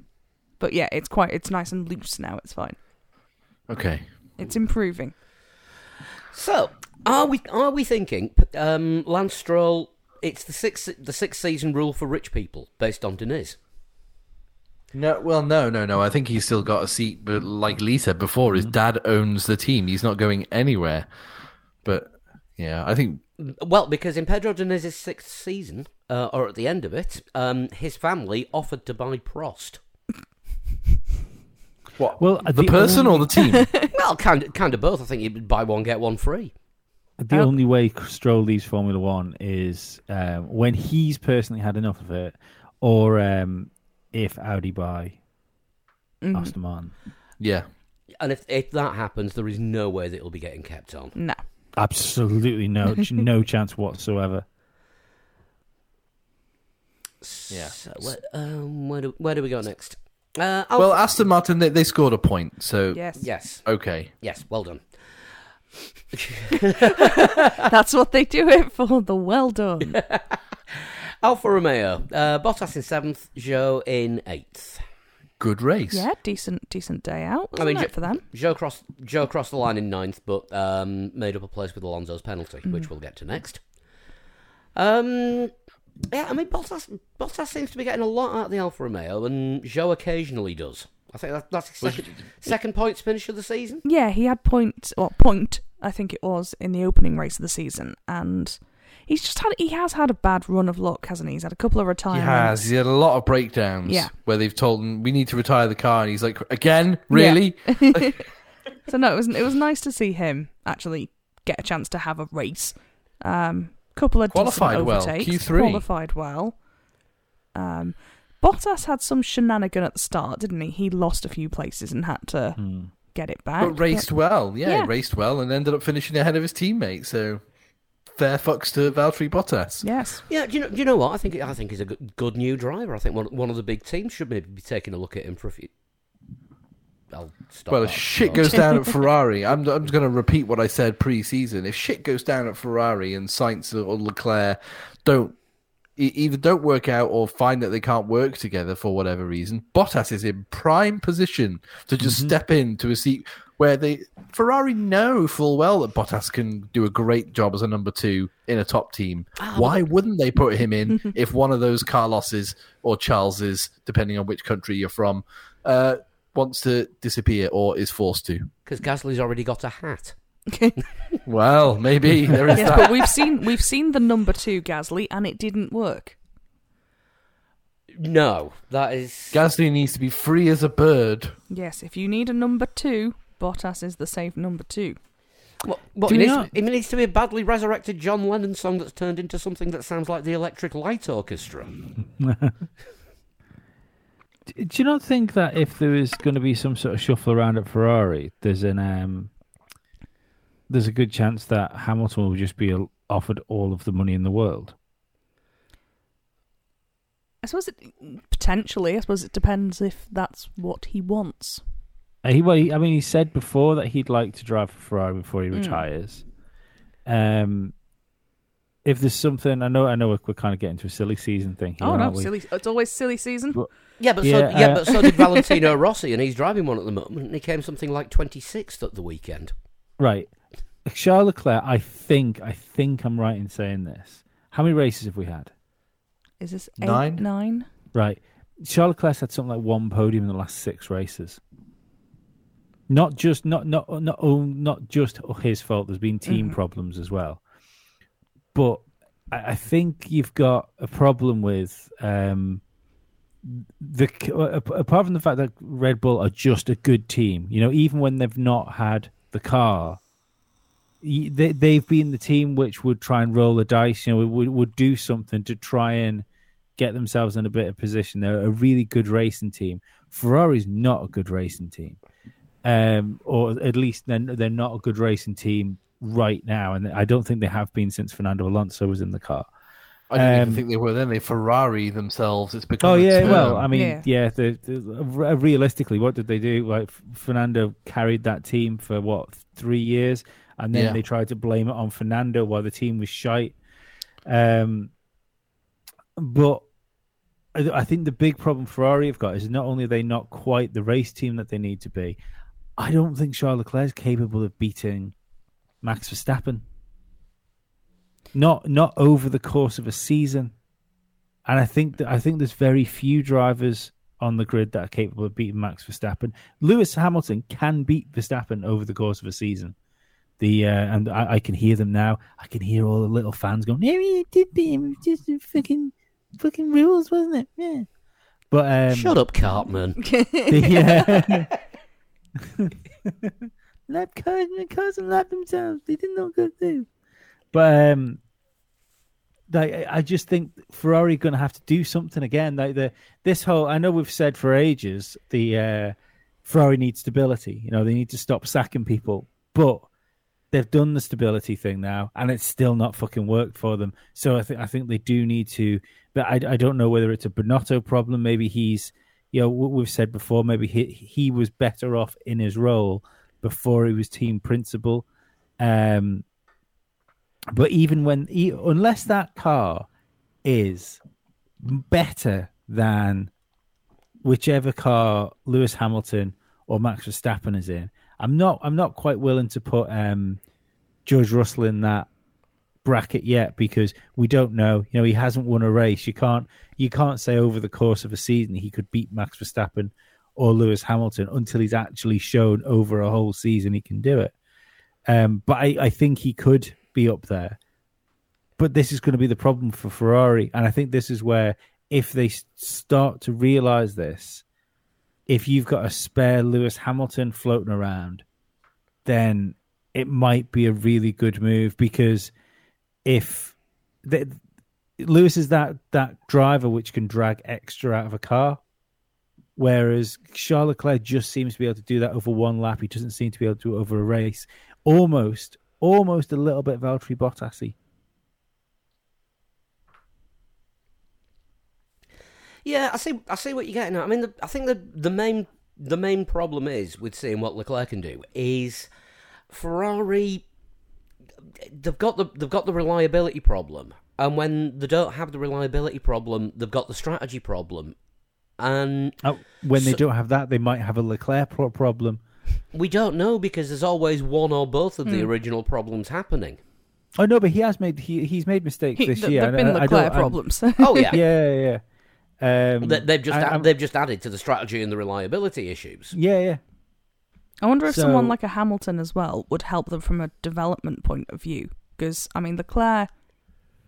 but yeah, it's quite. It's nice and loose now. It's fine. Okay. It's improving. So, are we are we thinking um, Lance Stroll? It's the six the six season rule for rich people based on Diniz. No, well, no, no, no. I think he's still got a seat, but like Lisa before, his dad owns the team. He's not going anywhere. But yeah, I think Well, because in Pedro Diniz's sixth season, uh, or at the end of it, um, his family offered to buy Prost. what Well, the, the person or the team. Well, kind of, kind of both. I think you'd buy one get one free. The Oh. only way Stroll leaves Formula One is um, when he's personally had enough of it, or um, if Audi buy Mhm. Aston Martin. yeah, And if if that happens, there is no way that it'll be getting kept on. No. Absolutely no, no chance whatsoever. Yeah. So, where, um, where do where do we go next? Uh, Well, Aston Martin they, they scored a point, so Yes. yes, okay. yes, well done. That's what they do it for. The well done. Alfa Romeo. Uh, Bottas in seventh, Zhou in eighth. Good race. Yeah, decent, decent day out. I mean, wasn't it, ju- for them. Zhou crossed Zhou crossed the line in ninth, but um, made up a place with Alonso's penalty, which we'll get to next. Um, yeah, I mean Bottas Bottas seems to be getting a lot out of the Alfa Romeo, and Zhou occasionally does. I think that, that's his second, second points finish of the season. Yeah, he had point or point, I think it was, in the opening race of the season, and he's just had he has had a bad run of luck, hasn't he? He's had a couple of retirements. He has. He had a lot of breakdowns. Yeah. Where they've told him we need to retire the car, and he's like, again, really? So no, it was it was nice to see him actually get a chance to have a race. Um, couple of Qualified decent well, overtakes, Q3. qualified well. Um, Bottas had some shenanigan at the start, didn't he? He lost a few places and had to Hmm. get it back. But raced well. Yeah, Yeah. he raced well and ended up finishing ahead of his teammate. So fair fucks to Valtteri Bottas. Yes. Yeah, do you know? Do you know what? I think I think he's a good, good new driver. I think one one of the big teams should maybe be taking a look at him for a few. I'll stop. Well, that. if shit goes down at Ferrari, I'm, I'm going to repeat what I said pre-season. If shit goes down at Ferrari and Sainz or Leclerc don't either don't work out or find that they can't work together for whatever reason, Bottas is in prime position to just mm-hmm. step into a seat where they Ferrari know full well that Bottas can do a great job as a number two in a top team. Why wouldn't they put him in if one of those Carlos's or Charles's, depending on which country you're from, uh, wants to disappear or is forced to? because Gasly's already got a hat. Well, maybe there is yes, that. but we've seen we've seen the number two Gasly, and it didn't work. No, that is Gasly needs to be free as a bird. Yes, if you need a number two, Bottas is the safe number two. What, what Do it, needs, not- it needs to be a badly resurrected John Lennon song that's turned into something that sounds like the Electric Light Orchestra. Do you not think that if there is going to be some sort of shuffle around at Ferrari, there's an um, there's a good chance that Hamilton will just be offered all of the money in the world? I suppose it potentially. I suppose it depends if that's what he wants. Uh, He, well, he, I mean, he said before that he'd like to drive for Ferrari before he Mm. retires. Um, if there's something, I know, I know, we're, we're kind of getting to a silly season thing. Here, oh no, silly! It's always silly season. But- Yeah, but Yeah, so yeah, uh, but so did Valentino Rossi, and he's driving one at the moment. And he came something like twenty sixth at the weekend. Right, Charles Leclerc. I think, I think I'm right in saying this. How many races have we had? Is this eight, Nine? nine? Right. Charles Leclerc had something like one podium in the last six races. Not just not not not oh, not just his fault. There's been team Mhm. problems as well. But I, I think you've got a problem with um, the apart from the fact that Red Bull are just a good team. You know, even when they've not had the car, they they've been the team which would try and roll the dice. You know, would would do something to try and get themselves in a better position. They're a really good racing team. Ferrari's not a good racing team, um, or at least they're, they're not a good racing team right now, and I don't think they have been since Fernando Alonso was in the car. I didn't Um, even think they were then. They Ferrari themselves. It's become. Oh yeah, term. well, I mean, Yeah. yeah. the, the, realistically, what did they do? Like Fernando carried that team for what three years, and then Yeah. they tried to blame it on Fernando while the team was shite. Um, but I, I think the big problem Ferrari have got is not only are they not quite the race team that they need to be, I don't think Charles Leclerc is capable of beating Max Verstappen. Not not over the course of a season. And I think that I think there's very few drivers on the grid that are capable of beating Max Verstappen. Lewis Hamilton can beat Verstappen over the course of a season. The uh, and I, I can hear them now. I can hear all the little fans going, "Yeah, he did beat him. It was just fucking fucking rules, wasn't it?" Yeah. But um, Shut up, Cartman. the, uh, lap cars, and and lap themselves. They didn't to do. But um, like, I- I just think Ferrari going to have to do something again. Like the this whole, I know we've said for ages, the uh, Ferrari needs stability. You know, they need to stop sacking people, but they've done the stability thing now, and it's still not fucking worked for them. So I think I think they do need to. But I, I don't know whether it's a Binotto problem. Maybe he's, you know, we've said before. Maybe he he was better off in his role before he was team principal. Um, but even when, he, unless that car is better than whichever car Lewis Hamilton or Max Verstappen is in. I'm not. I'm not quite willing to put um, George Russell in that bracket yet because we don't know. You know, he hasn't won a race. You can't. You can't say over the course of a season he could beat Max Verstappen or Lewis Hamilton until he's actually shown over a whole season he can do it. Um, but I, I think he could be up there. But this is going to be the problem for Ferrari, and I think this is where if they start to realize this, if you've got a spare Lewis Hamilton floating around, then it might be a really good move because if Lewis is that that driver which can drag extra out of a car, whereas Charles Leclerc just seems to be able to do that over one lap. He doesn't seem to be able to do it over a race. Almost, almost a little bit Valtteri Bottasy. Yeah, I see. I see what you're getting at. I mean, the, I think the the main the main problem is with seeing what Leclerc can do is Ferrari. They've got the they've got the reliability problem, and when they don't have the reliability problem, they've got the strategy problem, and Oh, when they don't have that, they might have a Leclerc pro- problem. we don't know because there's always one or both of the original problems happening. Oh no, but he has made he he's made mistakes He, this th- year. there've been I- I Leclerc don't- I'm- problems. Oh yeah, Yeah, yeah, yeah. Um, They, they've just I- add- I'm- they've just added to the strategy and the reliability issues. yeah, yeah. I wonder if someone like a Hamilton as well would help them from a development point of view. Because, I mean, Leclerc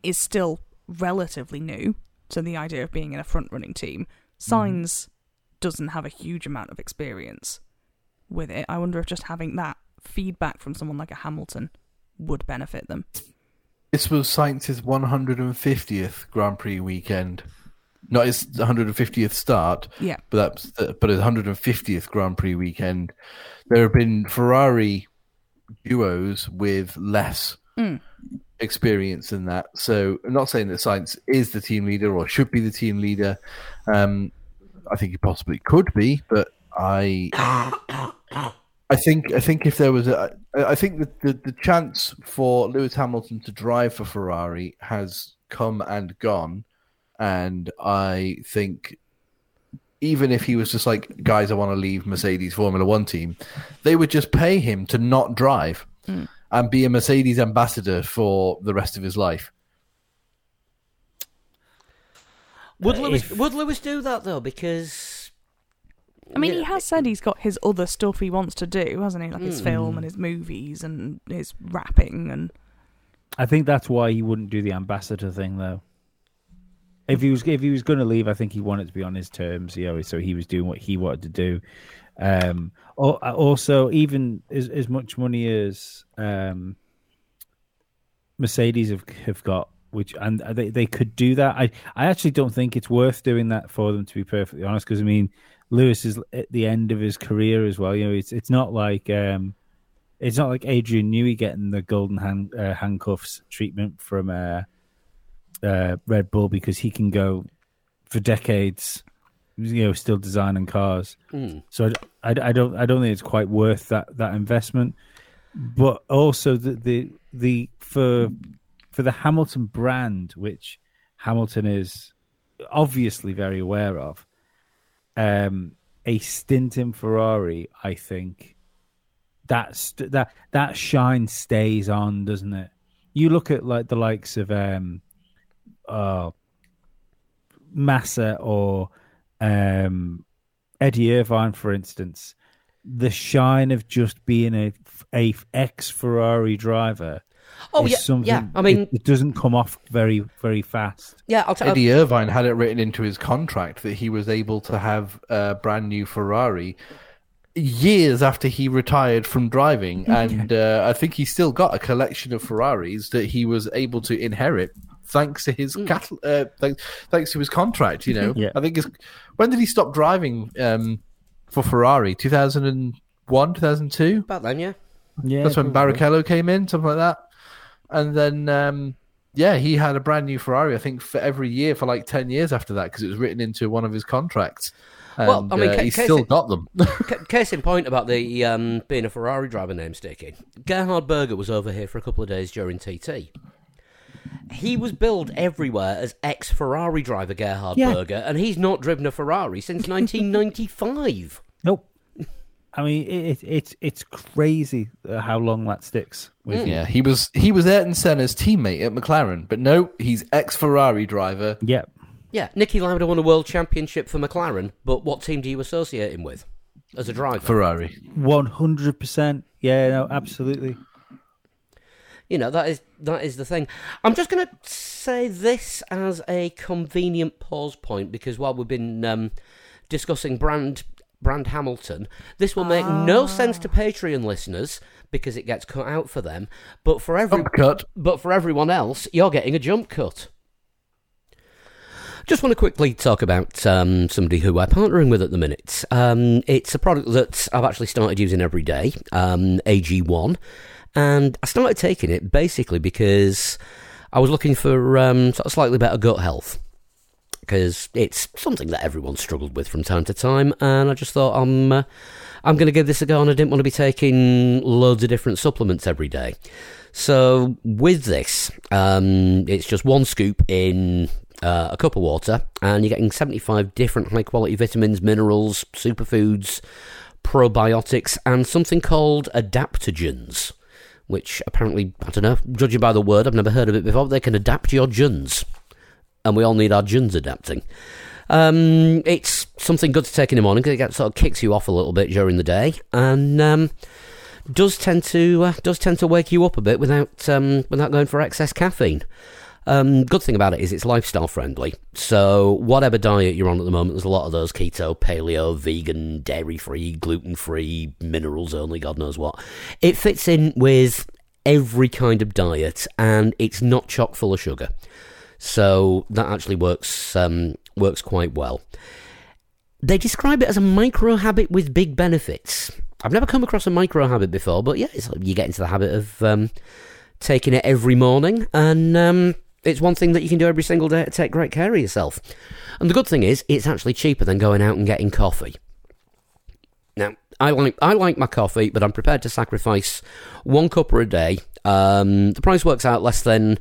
is still relatively new to the idea of being in a front running team. Mm-hmm. Sainz doesn't have a huge amount of experience with it. I wonder if just having that feedback from someone like a Hamilton would benefit them. This was Sainz's 150th Grand Prix weekend. Not his 150th start, Yeah. but that's but his 150th Grand Prix weekend. There have been Ferrari duos with less Mm. experience than that. So I'm not saying that Sainz is the team leader or should be the team leader. Um, I think he possibly could be, but I I think I think if there was a I I think that the, the chance for Lewis Hamilton to drive for Ferrari has come and gone, and I think even if he was just like guys, I want to leave Mercedes Formula One team, they would just pay him to not drive and be a Mercedes ambassador for the rest of his life. Would Uh, Lewis if- would Lewis do that though? Because I mean, he has said he's got his other stuff he wants to do, hasn't he? Like his Mm. film and his movies and his rapping and. I think that's why he wouldn't do the ambassador thing though. If he was if he was going to leave, I think he wanted to be on his terms. You know, so he was doing what he wanted to do. Um, also, even as as much money as um, Mercedes have have got, which and they they could do that. I I actually don't think it's worth doing that for them. To be perfectly honest, because I mean, Lewis is at the end of his career as well. You know, it's it's not like um, it's not like Adrian Newey getting the golden hand, uh, handcuffs treatment from uh, uh, Red Bull because he can go for decades, you know, still designing cars. Mm. So I, I, I don't I don't think it's quite worth that that investment. But also the the the for for the Hamilton brand, which Hamilton is obviously very aware of, um, a stint in Ferrari, I think that that that shine stays on, doesn't it? You look at like the likes of um, uh, Massa or um, Eddie Irvine, for instance. The shine of just being a a ex Ferrari driver oh is yeah, something. yeah. I mean, it, it doesn't come off very very fast. yeah. I'll tell Eddie Irvine had it written into his contract that he was able to have a brand new Ferrari years after he retired from driving, and uh, I think he still got a collection of Ferraris that he was able to inherit thanks to his catal- uh, thanks, thanks to his contract. You know, Yeah. I think his, when did he stop driving um, for Ferrari? Two thousand and one, two thousand two. about then, yeah. Yeah, That's when probably. Barrichello came in, something like that. And then, um, yeah, he had a brand new Ferrari, I think, for every year for like 10 years after that because it was written into one of his contracts. And, Well, I mean, uh, ca- he's still it- got them. C- case in point about the um, being a Ferrari driver name sticking. Gerhard Berger was over here for a couple of days during TT. He was billed everywhere as ex Ferrari driver Gerhard Yeah. Berger, and he's not driven a Ferrari since 1995. Nope. I mean, it, it, it's it's crazy uh, how long that sticks with you. Yeah, he was he was Ayrton Senna's teammate at McLaren, but no, he's ex Ferrari driver. Yeah. Yeah, Niki Lauda won a world championship for McLaren, but what team do you associate him with as a driver? Ferrari. One hundred percent. Yeah, no, absolutely. You know that is that is the thing. I'm just going to say this as a convenient pause point because while we've been um, discussing brand brand Hamilton, this will make no sense to Patreon listeners because it gets cut out for them. But for every Jump cut. but for everyone else, you're getting a jump cut. Just want to quickly talk about um, somebody who we're partnering with at the minute. Um, it's a product that I've actually started using every day, um, AG1, and I started taking it basically because I was looking for um, sort of slightly better gut health because it's something that everyone struggled with from time to time, and I just thought I'm uh, I'm going to give this a go, and I didn't want to be taking loads of different supplements every day. So with this, um, it's just one scoop in uh, a cup of water, and you're getting 75 different high quality vitamins, minerals, superfoods, probiotics, and something called adaptogens. Which apparently, I don't know, judging by the word, I've never heard of it before, they can adapt your juns and we all need our juns adapting. Um, it's something good to take in the morning because it sort of kicks you off a little bit during the day, and um, does tend to uh, does tend to wake you up a bit without um, without going for excess caffeine. Um, good thing about it is it's lifestyle friendly. So whatever diet you're on at the moment, there's a lot of those keto, paleo, vegan, dairy free, gluten free, minerals only, God knows what. It fits in with every kind of diet, and it's not chock full of sugar. So that actually works um, works quite well. They describe it as a micro habit with big benefits. I've never come across a micro habit before, but yeah, you get into the habit of um, taking it every morning, and um, it's one thing that you can do every single day to take great care of yourself. And the good thing is, it's actually cheaper than going out and getting coffee. Now, I like I like my coffee, but I'm prepared to sacrifice one cuppa a day. Um, the price works out less than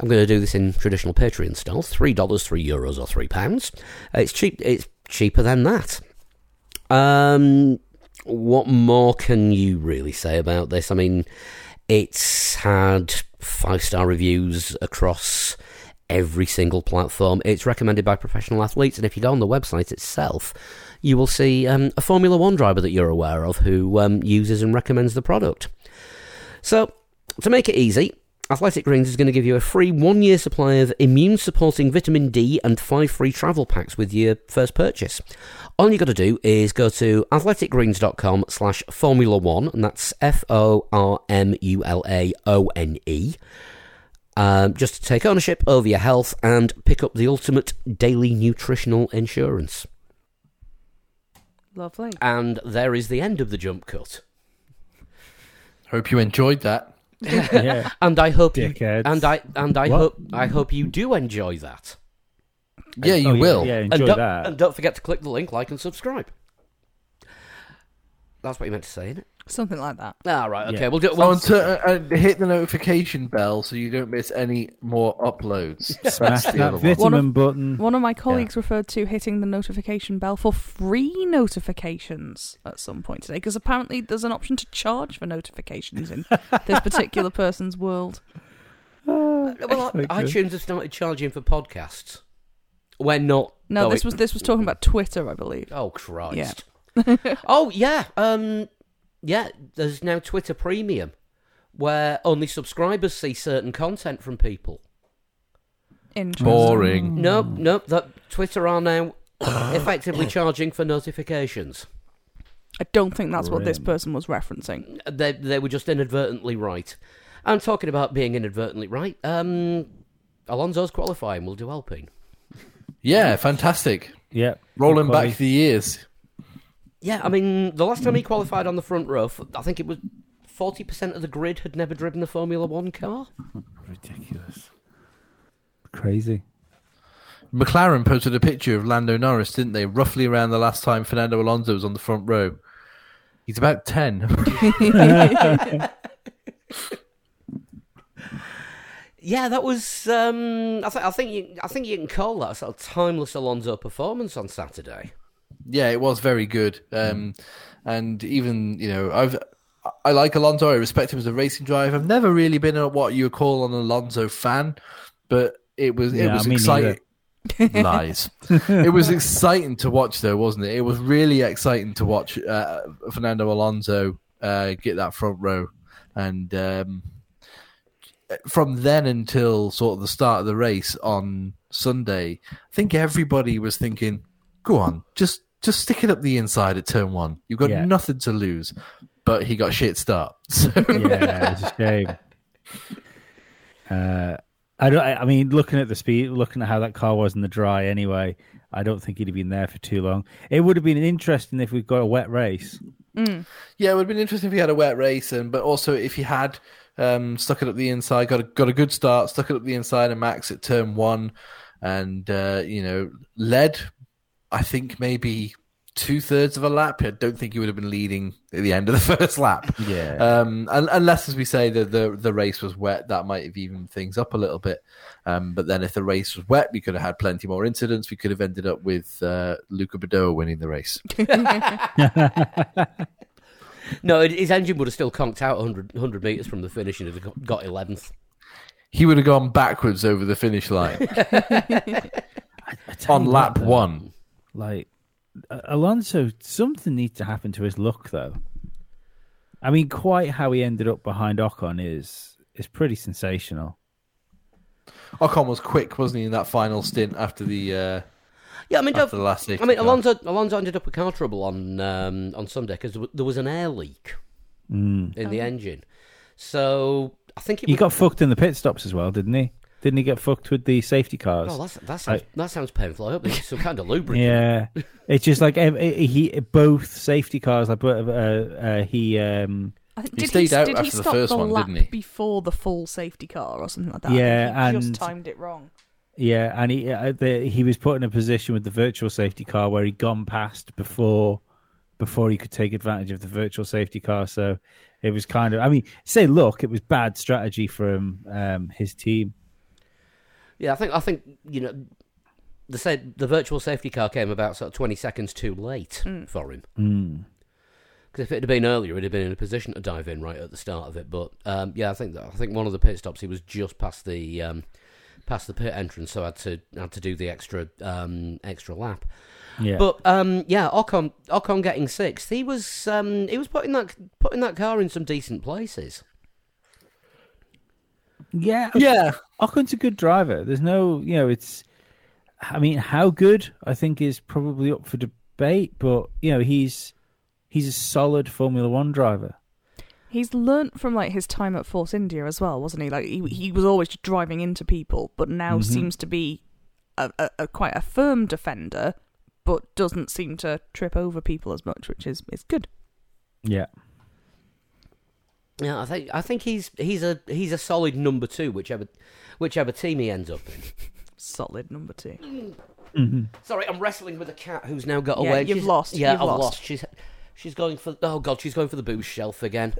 I'm going to do this in traditional Patreon style: three dollars, three euros, or three pounds. It's cheap. It's cheaper than that. Um, what more can you really say about this? I mean, it's had five star reviews across every single platform. It's recommended by professional athletes, and if you go on the website itself, you will see um, a Formula One driver that you're aware of who um, uses and recommends the product. So, to make it easy, Athletic Greens is going to give you a free one year supply of immune supporting vitamin D and five free travel packs with your first purchase. All you've got to do is go to athleticgreens.com slash Formula One, and that's F O R M U L A O N E. Um, just to take ownership over your health and pick up the ultimate daily nutritional insurance. Lovely. And there is the end of the jump cut. Hope you enjoyed that. Yeah. And I hope you, Dickheads. and I and I What? hope I hope you do enjoy that. Yeah, you Oh, yeah, will. Yeah, and enjoy don't, that. and don't forget to click the link, like, and subscribe. That's what you meant to say, isn't it? Something like that. Ah, right. Okay, Yeah. we'll do it. Oh, We'll, and to, uh, uh, hit the notification bell so you don't miss any more uploads. Smash that other one. vitamin button. One of my colleagues referred to hitting the notification bell for free notifications at some point today, because apparently there's an option to charge for notifications in this particular person's world. well, Okay. iTunes have started charging for podcasts. We're not. No, going- this was this was talking about Twitter, I believe. Oh Christ. Yeah. oh yeah. Um. Yeah. There's now Twitter Premium, where only subscribers see certain content from people. Interesting. Boring. No, no. That Twitter are now effectively charging for notifications. I don't think that's what this Grim. person was referencing. They they were just inadvertently right. I'm talking about being inadvertently right. Um, Alonso's qualifying. We'll do Alpine. Yeah, fantastic. Yeah. Rolling back the years. Yeah, I mean, the last time he qualified on the front row, I think it was forty percent of the grid had never driven a Formula One car. Ridiculous. Crazy. McLaren posted a picture of Lando Norris, didn't they? Roughly around the last time Fernando Alonso was on the front row. He's about 10. Yeah, that was. Um, I, th- I think you. I think you can call that a sort of timeless Alonso performance on Saturday. Yeah, it was very good. Um, and even you know, I've I like Alonso. I respect him as a racing driver. I've never really been a, what you would call an Alonso fan, but it was it Yeah, was me exciting. Lies. it was exciting to watch, though, wasn't it? It was really exciting to watch uh, Fernando Alonso uh, get that front row, and um, from then until sort of the start of the race on Sunday, I think everybody was thinking, "Go on, just just stick it up the inside at turn one. You've got Yeah. nothing to lose." But he got shit start. So yeah, it's a shame. Uh, I don't. I I mean, looking at the speed, looking at how that car was in the dry. Anyway, I don't think he'd have been there for too long. It would have been interesting if we'd got a wet race. Yeah, it would have been interesting if he had a wet race, and but also if he had um, stuck it up the inside, got a, got a good start, stuck it up the inside, and Max at turn one, and uh, you know led. I think maybe two thirds of a lap. I don't think he would have been leading at the end of the first lap. Yeah. Um, un- unless, as we say, the, the the race was wet, that might have evened things up a little bit. Um, but then, if the race was wet, we could have had plenty more incidents. We could have ended up with uh, Luca Badoer winning the race. No, his engine would have still conked out 100, 100 meters from the finish and have got- got eleventh. He would have gone backwards over the finish line. I tell on you lap what, though, one. like Alonso, something needs to happen to his luck, though. I mean, quite how he ended up behind Ocon is is pretty sensational. Ocon was quick, wasn't he, in that final stint after the uh, Yeah, I mean, after the last safety I mean. Alonso Alonso ended up with car trouble on um, on Sunday because there was an air leak Mm. in the engine. So I think it He was, got fucked in the pit stops as well, didn't he? Didn't he get fucked with the safety cars? Oh, that's, that sounds that sounds painful. I hope there's some kind of lubricant. Yeah, it's just like ev- he both safety cars. Like, uh, uh, he um, I think, He did stayed he, out did after he the stop first the one, lap didn't he? before the full safety car or something like that? I Yeah, think he and- just timed it wrong. Yeah, and he uh, the, he was put in a position with the virtual safety car where he'd gone past before before he could take advantage of the virtual safety car. So it was kind of, I mean, say look, it was bad strategy from um, his team. Yeah, I think I think you know the said the virtual safety car came about sort of twenty seconds too late for him. Mm. Because if it had been earlier, he'd have been in a position to dive in right at the start of it. But um, yeah, I think that, I think one of the pit stops he was just past the um, past the pit entrance, so I had to had to do the extra um, extra lap. Yeah, But um, yeah, Ocon Ocon getting sixth. He was um, he was putting that putting that car in some decent places. yeah, Yeah, Ocon's a good driver. There's no, you know, it's. I mean, how good I think is probably up for debate, but you know, he's he's a solid Formula One driver. He's learnt from like his time at Force India as well, wasn't he? Like he he was always driving into people, but now Mhm. seems to be a, a, a quite a firm defender, but doesn't seem to trip over people as much, which is is good. Yeah, Yeah, I think I think he's he's a he's a solid number two, whichever whichever team he ends up in. Solid number two. mm-hmm. Sorry, I'm wrestling with a cat who's now got Yeah, away. you've She's- lost, Yeah, you've I've lost. lost. She's she's going for oh god, she's going for the booze shelf again.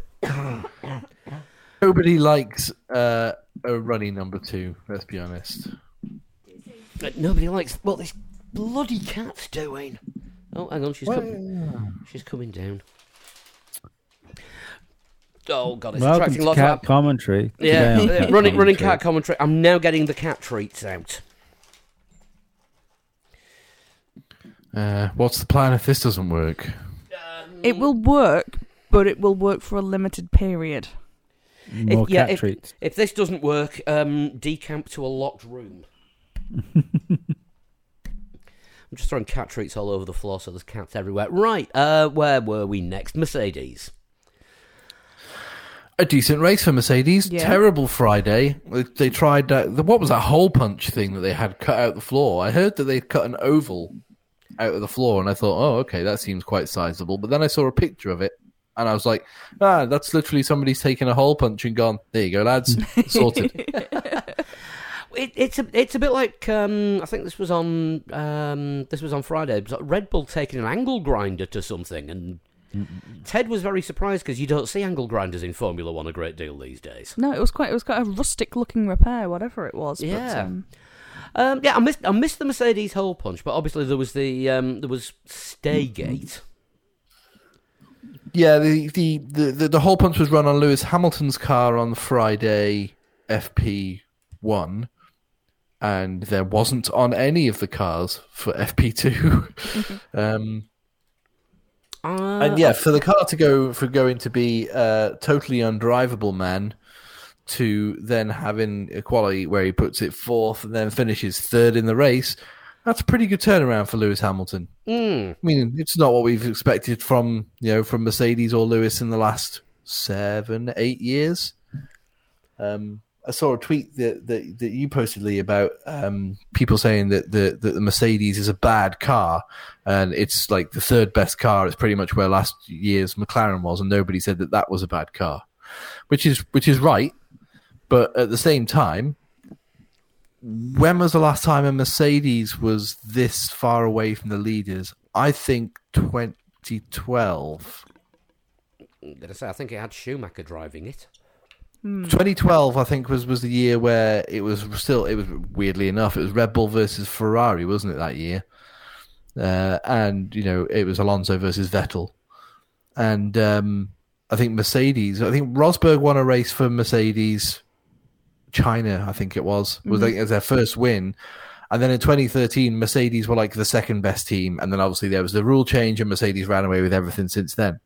nobody likes uh, a running number two. Let's be honest. But nobody likes what this bloody cat's doing. Oh, hang on, she's com- she's coming down. Oh god, it's welcome attracting lots cat of commentary. yeah, today on uh, Cat running running cat commentary. I'm now getting the cat treats out. Uh, what's the plan if this doesn't work? It will work, but it will work for a limited period. More If- yeah, cat if- treats. If this doesn't work, um, decamp to a locked room. I'm just throwing cat treats all over the floor, so there's cats everywhere. Right, uh, where were we next? Mercedes. A decent race for Mercedes. Yeah. Terrible Friday. They, tried that. the- What was that hole punch thing that they had cut out the floor? I heard that they cut an oval out of the floor, and I thought, oh, okay, that seems quite sizable. But then I saw a picture of it, and I was like, ah, that's literally somebody's taken a hole punch and gone. There you go, lads, sorted. It, it's a it's a bit like um, I think this was on um, this was on Friday. It was like Red Bull taking an angle grinder to something and Ted was very surprised because you don't see angle grinders in Formula One a great deal these days. No, it was quite it was quite a rustic looking repair, whatever it was. But, Yeah. um, Um, yeah, I missed I missed the Mercedes hole punch, but obviously there was the um, there was Staygate. Yeah, the, the, the, the, hole punch was run on Lewis Hamilton's car on Friday, FP1, and there wasn't on any of the cars for FP2. um, Uh, and yeah, for the car to go for going to be a totally undrivable man to then having equality where he puts it fourth and then finishes third in the race, that's a pretty good turnaround for Lewis Hamilton. mm, I mean, it's not what we've expected from you know from Mercedes or Lewis in the last seven, eight years. Um, I saw a tweet that, that, that you posted, Lee, about um, people saying that the that the Mercedes is a bad car, and it's like the third best car. It's pretty much where last year's McLaren was, and nobody said that that was a bad car, which is which is right. But at the same time, when was the last time a Mercedes was this far away from the leaders? I think 2012. did I say I think it had Schumacher driving it? 2012, I think, was, was the year where it was still, it was weirdly enough, it was Red Bull versus Ferrari, wasn't it, that year? Uh, and, you know, it was Alonso versus Vettel. And um, I think Mercedes, I think Rosberg won a race for Mercedes, China, I think it was, was mm-hmm. like their first win. And then in 2013, Mercedes were like the second best team. And then obviously there was the rule change, and Mercedes ran away with everything since then.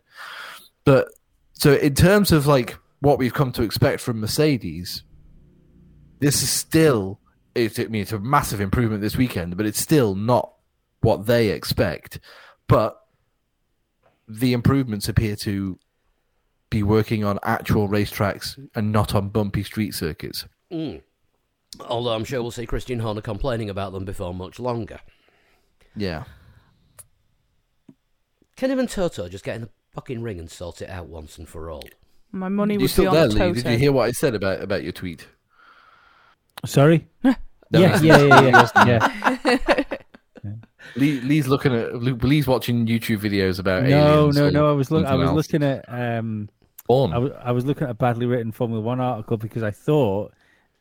But so in terms of like what we've come to expect from Mercedes, this is still it's, I mean it's a massive improvement this weekend, but it's still not what they expect. But the improvements appear to be working on actual racetracks and not on bumpy street circuits. Mm. Although I'm sure we'll see Christian Horner complaining about them before much longer. Yeah. Can him and Toto just get in the fucking ring and sort it out once and for all? my money You would be still on there, the Lee? Toto. Did you hear what I said about, about your tweet? Sorry. No, yeah, yeah, yeah, yeah, yeah. Lee, Lee's looking at Lee's watching YouTube videos about No, aliens no, or no. I was look, I was else. looking at um, Born. I was I was looking at a badly written Formula One article because I thought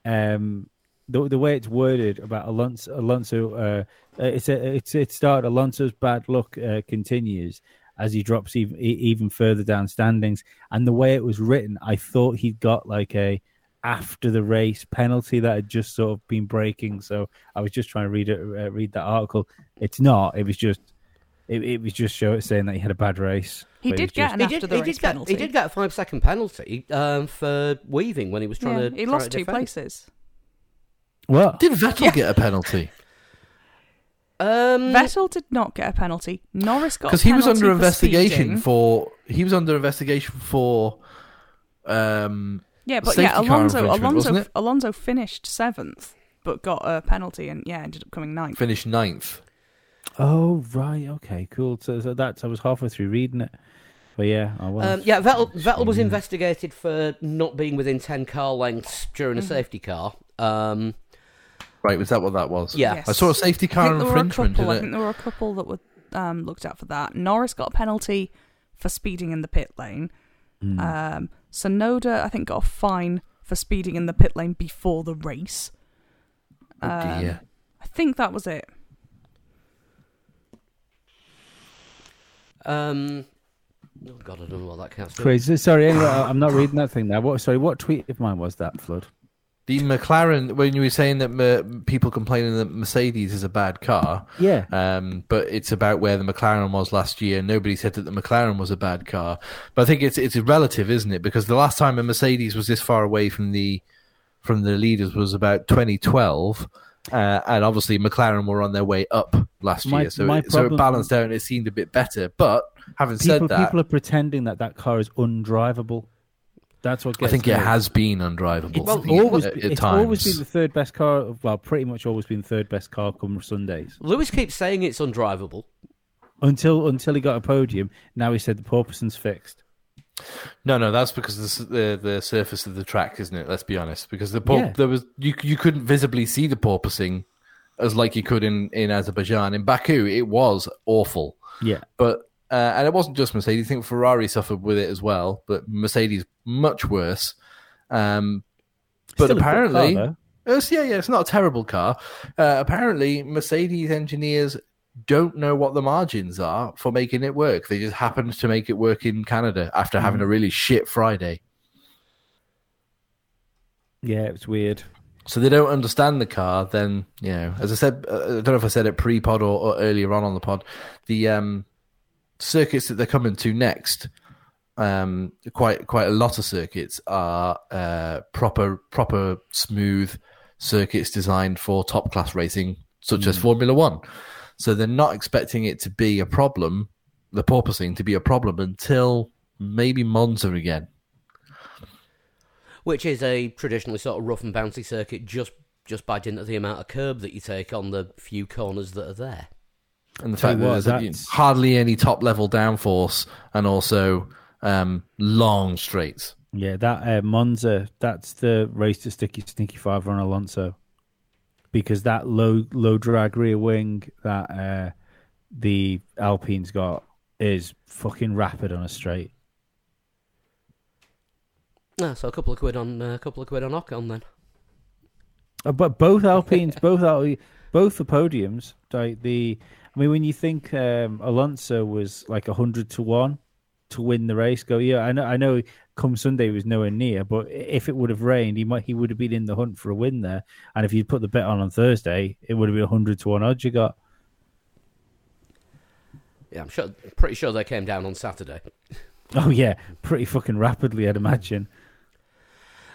um, the the way it's worded about Alonso, Alonso uh, uh, it's a, it's it started Alonso's bad luck uh, continues as he drops even even further down standings, and the way it was written, I thought he'd got like a after the race penalty that had just sort of been breaking. So I was just trying to read it, uh, read that article. It's not. It was just. It, it was just show, saying that he had a bad race. He did was get just- an he after did, the he race did get, penalty. He did get a five second penalty um, for weaving when he was trying Yeah, to. he try lost to two defend. places. what? Did Vettel get a penalty? Um, Vettel did not get a penalty. Norris got Because he was under for investigation speeding. for he was under investigation for um Yeah, but safety yeah, Alonso Alonso? Alonso finished seventh, but got a penalty and yeah, ended up coming ninth. finished ninth. Oh right, okay, cool. So, so that's I was halfway through reading it, but yeah, I was. Um, yeah, Vettel, Vettel was investigated for not being within 10 car lengths during a Mm-hmm. safety car. Um, Right, was that what that was? Yeah. Yes. I saw a safety I car think there were a infringement. couple. I in think it. there were a couple that were um, looked at for that. Norris got a penalty for speeding in the pit lane. Mm. Um, Tsunoda, I think, got a fine for speeding in the pit lane before the race. Oh Um, dear. I think that was it. Um, oh, God, I don't know what that counts. to. Crazy. Sorry, anyway, I- I'm not reading that thing now. What? Sorry, what tweet of mine was that? Flood. The McLaren, when you were saying that uh, people complaining that Mercedes is a bad car, Yeah. um, but it's about where the McLaren was last year. Nobody said that the McLaren was a bad car, but I think it's it's relative, isn't it? Because the last time a Mercedes was this far away from the from the leaders was about 2012, uh, and obviously McLaren were on their way up last My- year, so my it, so it balanced out and it seemed a bit better. But having People, said that, people are pretending that that car is undrivable. That's what I think me. it has been undrivable It's Well, always, at, at it's times. always been the third best car. Well, pretty much always been third best car come Sundays Lewis keeps saying it's undrivable. until until he got a podium. Now he said the porpoising's fixed. No, no, that's because the the, the surface of the track, isn't it? Let's be honest. Because the por- Yeah. there was you you couldn't visibly see the porpoising as like you could in in Azerbaijan. In Baku, it was awful, Yeah, but uh, and it wasn't just Mercedes. I think Ferrari suffered with it as well, but Mercedes much worse. Um, but Still apparently, car, yeah, yeah, it's not a terrible car. Uh, apparently, Mercedes engineers don't know what the margins are for making it work. They just happened to make it work in Canada after having a really shit Friday. yeah, it's weird. So they don't understand the car. Then you know, as I said, uh, I don't know if I said it pre-pod or, or earlier on on the pod. The um, circuits that they're coming to next, um, quite quite a lot of circuits are uh, proper proper smooth circuits designed for top class racing, such as Formula One. So they're not expecting it to be a problem, the porpoising to be a problem until maybe Monza again. which is a traditionally sort of rough and bouncy circuit just just by dint of the amount of curb that you take on the few corners that are there. and the fact you that what, there's hardly any top level downforce and also um, long straights. Yeah, that uh, Monza, that's the race to sticky stinky five on Alonso, because that low low drag rear wing that uh, the Alpine's got is fucking rapid on a straight. Ah, so a couple of quid on uh, a couple of quid on Ocon then. Uh, but both Alpines, both Al- both the podiums, like the, I mean, when you think um, Alonso was like hundred to one to win the race, go yeah, I know, I know. Come Sunday, he was nowhere near, but if it would have rained, he might he would have been in the hunt for a win there. And if you put the bet on on Thursday, it would have been hundred to one odds you got. Yeah, I'm sure. Pretty sure they came down on Saturday. Oh yeah, pretty fucking rapidly, I'd imagine.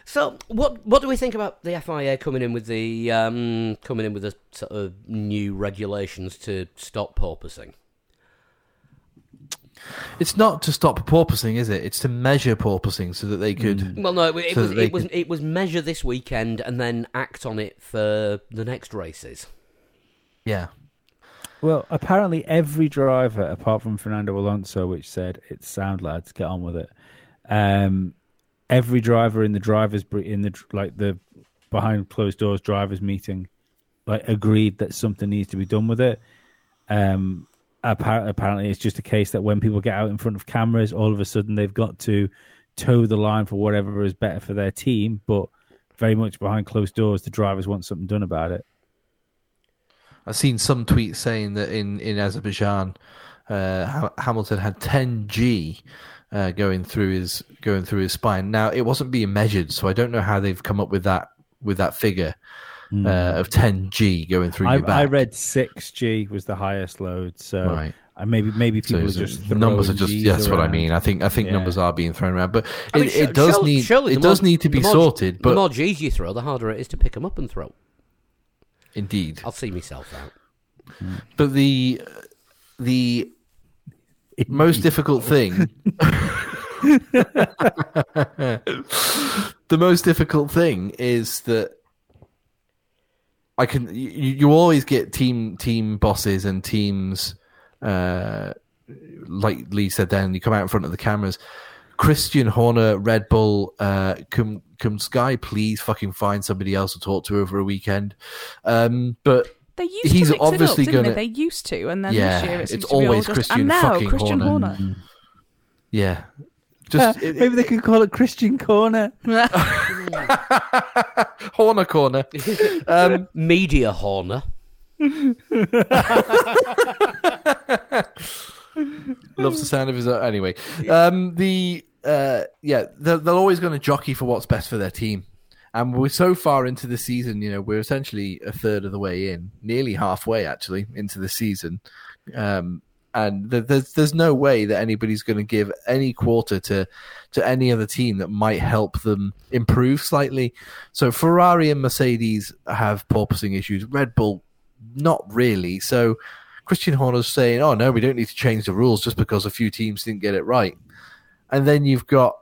So, what what do we think about the FIA coming in with the um, coming in with the sort of new regulations to stop porpoising? It's not to stop porpoising, is it? It's to measure porpoising so that they could. Well, no, it, it was it was could- it was measure this weekend and then act on it for the next races. Yeah. Well, apparently every driver, apart from Fernando Alonso, which said it's sound lads, get on with it. Um, every driver in the drivers in the like the behind closed doors drivers meeting, like agreed that something needs to be done with it. Um, appar- apparently, it's just a case that when people get out in front of cameras, all of a sudden they've got to toe the line for whatever is better for their team. But very much behind closed doors, the drivers want something done about it. I've seen some tweets saying that in in Azerbaijan, uh, Hamilton had 10G uh, going through his going through his spine. Now it wasn't being measured, so I don't know how they've come up with that with that figure uh, of 10G going through I, your back. I read six G was the highest load, so Right. uh, maybe maybe So people are just the numbers are just Gs that's what I mean. I think I think Yeah. numbers are being thrown around, but I it, mean, it does surely- need surely it does more- need to be the more- sorted. the more G's you throw, the harder it is to pick them up and throw. indeed, I'll see myself out. but the the most difficult thing the most difficult thing is that I can you, you always get team team bosses and teams uh like Lee said then you come out in front of the cameras Christian Horner Red Bull uh can can Sky please fucking find somebody else to talk to over a weekend um but They used He's to mix obviously it up, didn't gonna- they? They used to, and then Yeah, this year it it's seems to be all always just, Christian and now fucking Christian Horner. Horner. yeah just it- maybe they could call it Christian Corner. Horner corner um Media Horner. loves the sound of his own. Anyway, um, the uh, yeah, they're, they're always going to jockey for what's best for their team, and we're so far into the season. You know, we're essentially a third of the way in, nearly halfway actually into the season, um, and th- there's there's no way that anybody's going to give any quarter to to any other team that might help them improve slightly. So Ferrari and Mercedes have porpoising issues. Red Bull, not really. So. Christian Horner's saying, "Oh no, we don't need to change the rules just because a few teams didn't get it right." And then you've got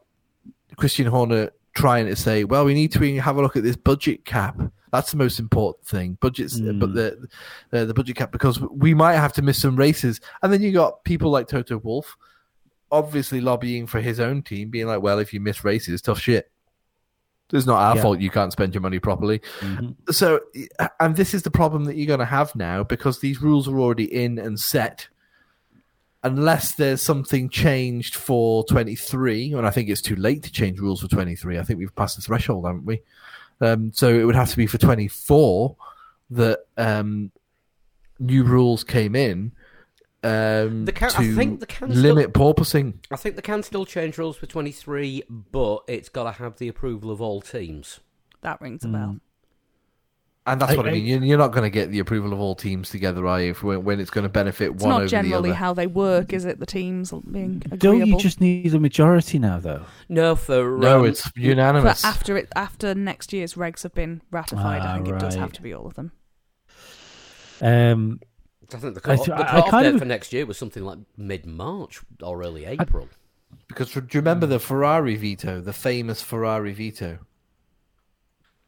Christian Horner trying to say, "Well, we need to have a look at this budget cap. That's the most important thing. Budgets, uh, but hmm. the, the the budget cap because we might have to miss some races." And then you got people like Toto Wolff, obviously lobbying for his own team, being like, "Well, if you miss races, tough shit. It's not our Yeah. fault you can't spend your money properly." Mm-hmm. so and this is the problem that you're going to have now because these rules are already in and set unless there's something changed for 23, and I think it's too late to change rules for 23. I think we've passed the threshold, haven't we? Um, so it would have to be for 24 that um, new rules came in um, The can- I think the can still- limit porpoising. I think they can still change rules for 23, but it's got to have the approval of all teams. That rings a bell. And that's I- what I, I- mean. You're, you're not going to get the approval of all teams together, are you? If, when, when it's going to benefit It's one not over the generally other. how they work, is it? The teams being agreeable. Don't you just need a majority now, though? No, for no, um, it's unanimous. But after it, after next year's regs have been ratified, I Ah, think it does have to be all of them. Um, I think the I cut- th- the I cut-off kind date of- for next year was something like mid March or early April. Because do you remember the Ferrari veto, the famous Ferrari veto?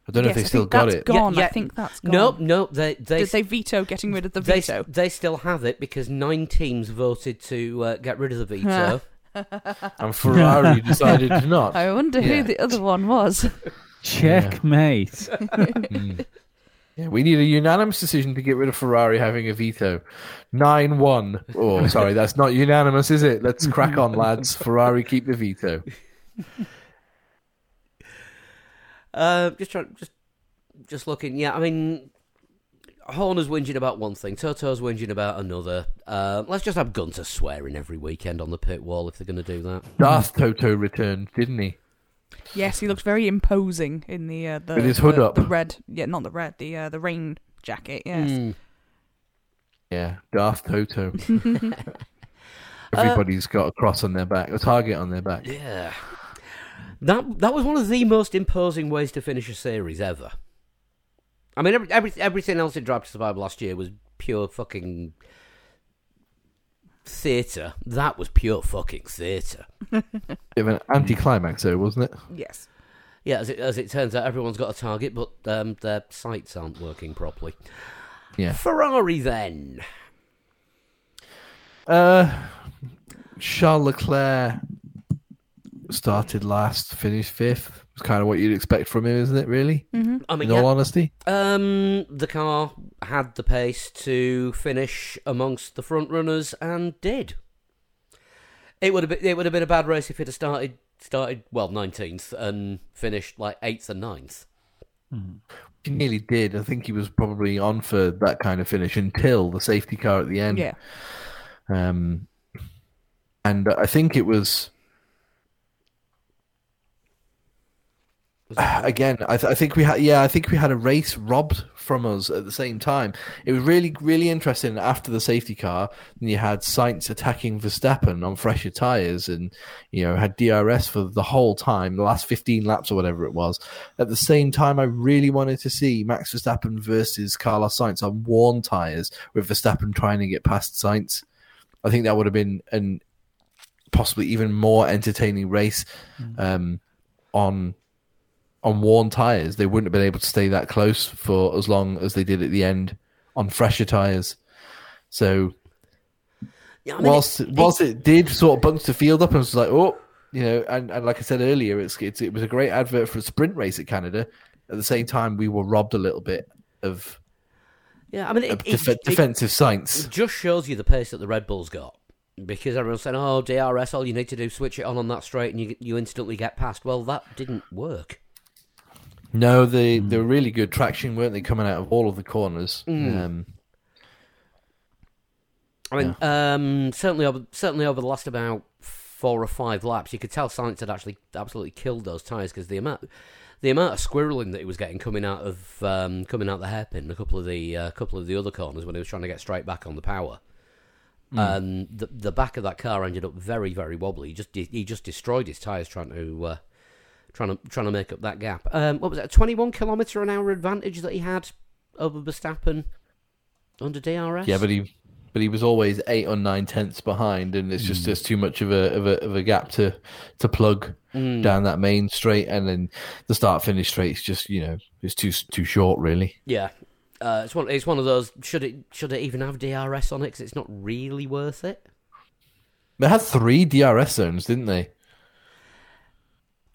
I don't know yes, if they I still think got that's it. Gone. Yeah, yeah. I think that's gone. No, no, they they Did they veto getting rid of the they, veto? they still have it because nine teams voted to uh, get rid of the veto. And Ferrari decided to not. I wonder Yeah. who the other one was. checkmate. Mm. Yeah, we need a unanimous decision to get rid of Ferrari having a veto. 9 1. Oh, sorry, that's not unanimous, is it? Let's crack on, lads. Ferrari keep the veto. Uh, just trying, just just looking. Yeah, I mean, Horner's whinging about one thing, Toto's whinging about another. Uh, let's just have Gunter swearing every weekend on the pit wall if they're going to do that. Darth Toto returned, didn't he? yes, he looked very imposing in the uh, the With his hood the, up. the red. Yeah, not the red. The uh, the rain jacket. Yes. Mm. Yeah, Darth Toto. Everybody's got a cross on their back, a target on their back. Yeah. That that was one of the most imposing ways to finish a series ever. I mean, every, every, everything else in Drive to Survive last year was pure fucking theatre. That was pure fucking theatre. Bit of an anticlimax, though, wasn't it? Yes. Yeah, as it, as it turns out, everyone's got a target, but um, their sights aren't working properly. Yeah. Ferrari, then. Uh, Charles Leclerc started last, finished fifth. It's kind of what you'd expect from him, isn't it? Really, I mean, in yeah, all honesty. um, the car had the pace to finish amongst the front runners and did. It would have been it would have been a bad race if it had started started well nineteenth and finished like eighth and 9th. He nearly did. I think he was probably on for that kind of finish until the safety car at the end. Yeah. Um, and I think it was again. I, th- I think we had yeah. I think we had a race robbed from us at the same time. It was really really interesting. After the safety car, and you had Sainz attacking Verstappen on fresher tires, and you know had DRS for the whole time, the last fifteen laps or whatever it was. At the same time, I really wanted to see Max Verstappen versus Carlos Sainz on worn tires, with Verstappen trying to get past Sainz. I think that would have been an possibly even more entertaining race um, on on worn tires. They wouldn't have been able to stay that close for as long as they did at the end on fresher tires. So Yeah, I mean, whilst it- whilst it did sort of bunch the field up and was like, oh, you know, and, and like I said earlier, it's, it's it was a great advert for a sprint race at Canada. At the same time, we were robbed a little bit of, yeah, I mean, it, of it- def- it- defensive Sainz. It just shows you the pace that the Red Bulls got. Because everyone's saying, oh, DRS, all you need to do is switch it on on that straight and you, you instantly get past. Well, that didn't work. No, they they were really good traction, weren't they? Coming out of all of the corners. Um, I mean, um, certainly, over, certainly over the last about four or five laps, you could tell Sainz had actually absolutely killed those tyres because the amount, the amount of squirreling that he was getting coming out of um, coming out the hairpin, a couple of the uh, couple of the other corners when he was trying to get straight back on the power. And the the back of that car ended up very very wobbly. He just he just destroyed his tyres trying to uh, trying to trying to make up that gap. Um, what was that? Twenty one kilometre an hour advantage that he had over Verstappen under DRS. yeah, but he but he was always eight or nine tenths behind, and it's just there's too much of a of a of a gap to to plug down that main straight, and then the start finish straight is just you know it's too too short really. Yeah, uh, it's one. It's one of those. Should it should it even have DRS on it? Because it's not really worth it. They had three DRS zones, didn't they?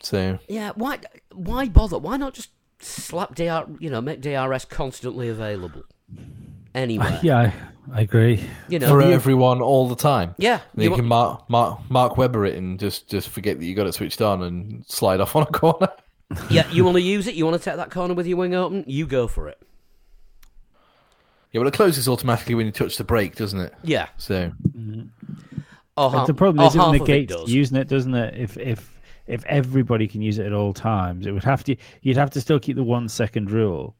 So Yeah. Why? Why bother? Why not just slap DR? You know, make DRS constantly available. anywhere. Yeah, I, I agree. You know, for you- everyone all the time. yeah, And you, can mark, mark Mark Webber it and just just forget that you got it switched on and slide off on a corner. yeah, you want to use it. You want to take that corner with your wing open. You go for it. Yeah, well, it closes automatically when you touch the brake, doesn't it? Yeah. So Or But ha- the problem is it half of negates does. using it, doesn't it? If if if everybody can use it at all times, it would have to. You'd have to still keep the one second rule.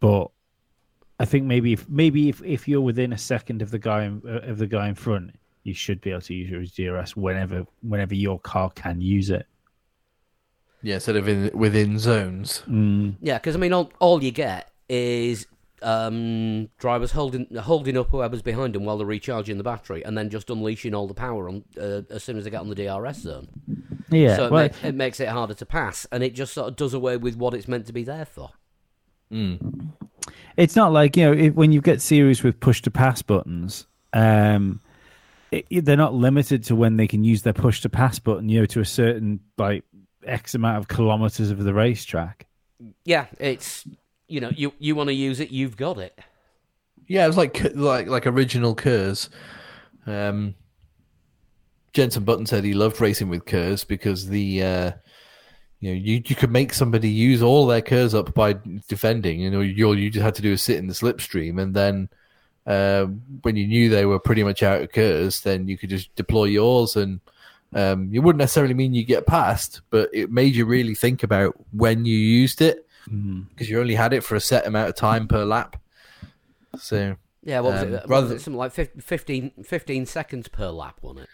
But I think maybe if maybe if, if you're within a second of the guy in, uh, of the guy in front, you should be able to use your DRS whenever whenever your car can use it. yeah, sort of in within zones. Mm. Yeah, because I mean, all, all you get is um, drivers holding holding up whoever's behind them while they're recharging the battery, and then just unleashing all the power on uh, as soon as they get on the DRS zone. Yeah, so it, well, ma- it makes it harder to pass, and it just sort of does away with what it's meant to be there for. Mm. it's not like you know if, when you get series with push to pass buttons um it, it- they're not limited to when they can use their push to pass button you know to a certain like x amount of kilometers of the racetrack Yeah, it's you know you you want to use it, you've got it. Yeah, it was like like like original Kers. Um, Jensen Button said he loved racing with Kers because the uh, you know you you could make somebody use all their Kers up by defending. You know, you you just had to do is sit in the slipstream, and then uh, when you knew they were pretty much out of Kers, then you could just deploy yours, and um, it wouldn't necessarily mean you get past, but it made you really think about when you used it because you only had it for a set amount of time per lap. So Yeah, what was Um, it? Rather was it? Something like fif- 15, 15 seconds per lap, wasn't it?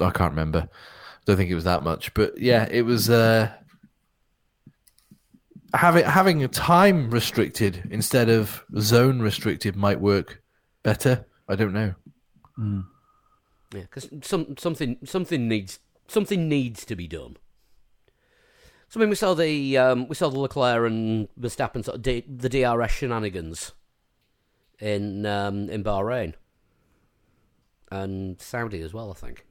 I can't remember. I don't think it was that much, but yeah, it was uh, having having a time restricted instead of zone restricted might work better. I don't know. Yeah, because some something something needs something needs to be done. So I mean, we saw the um, we saw the Leclerc and Verstappen sort of D- the DRS shenanigans in um, in Bahrain and Saudi as well. I think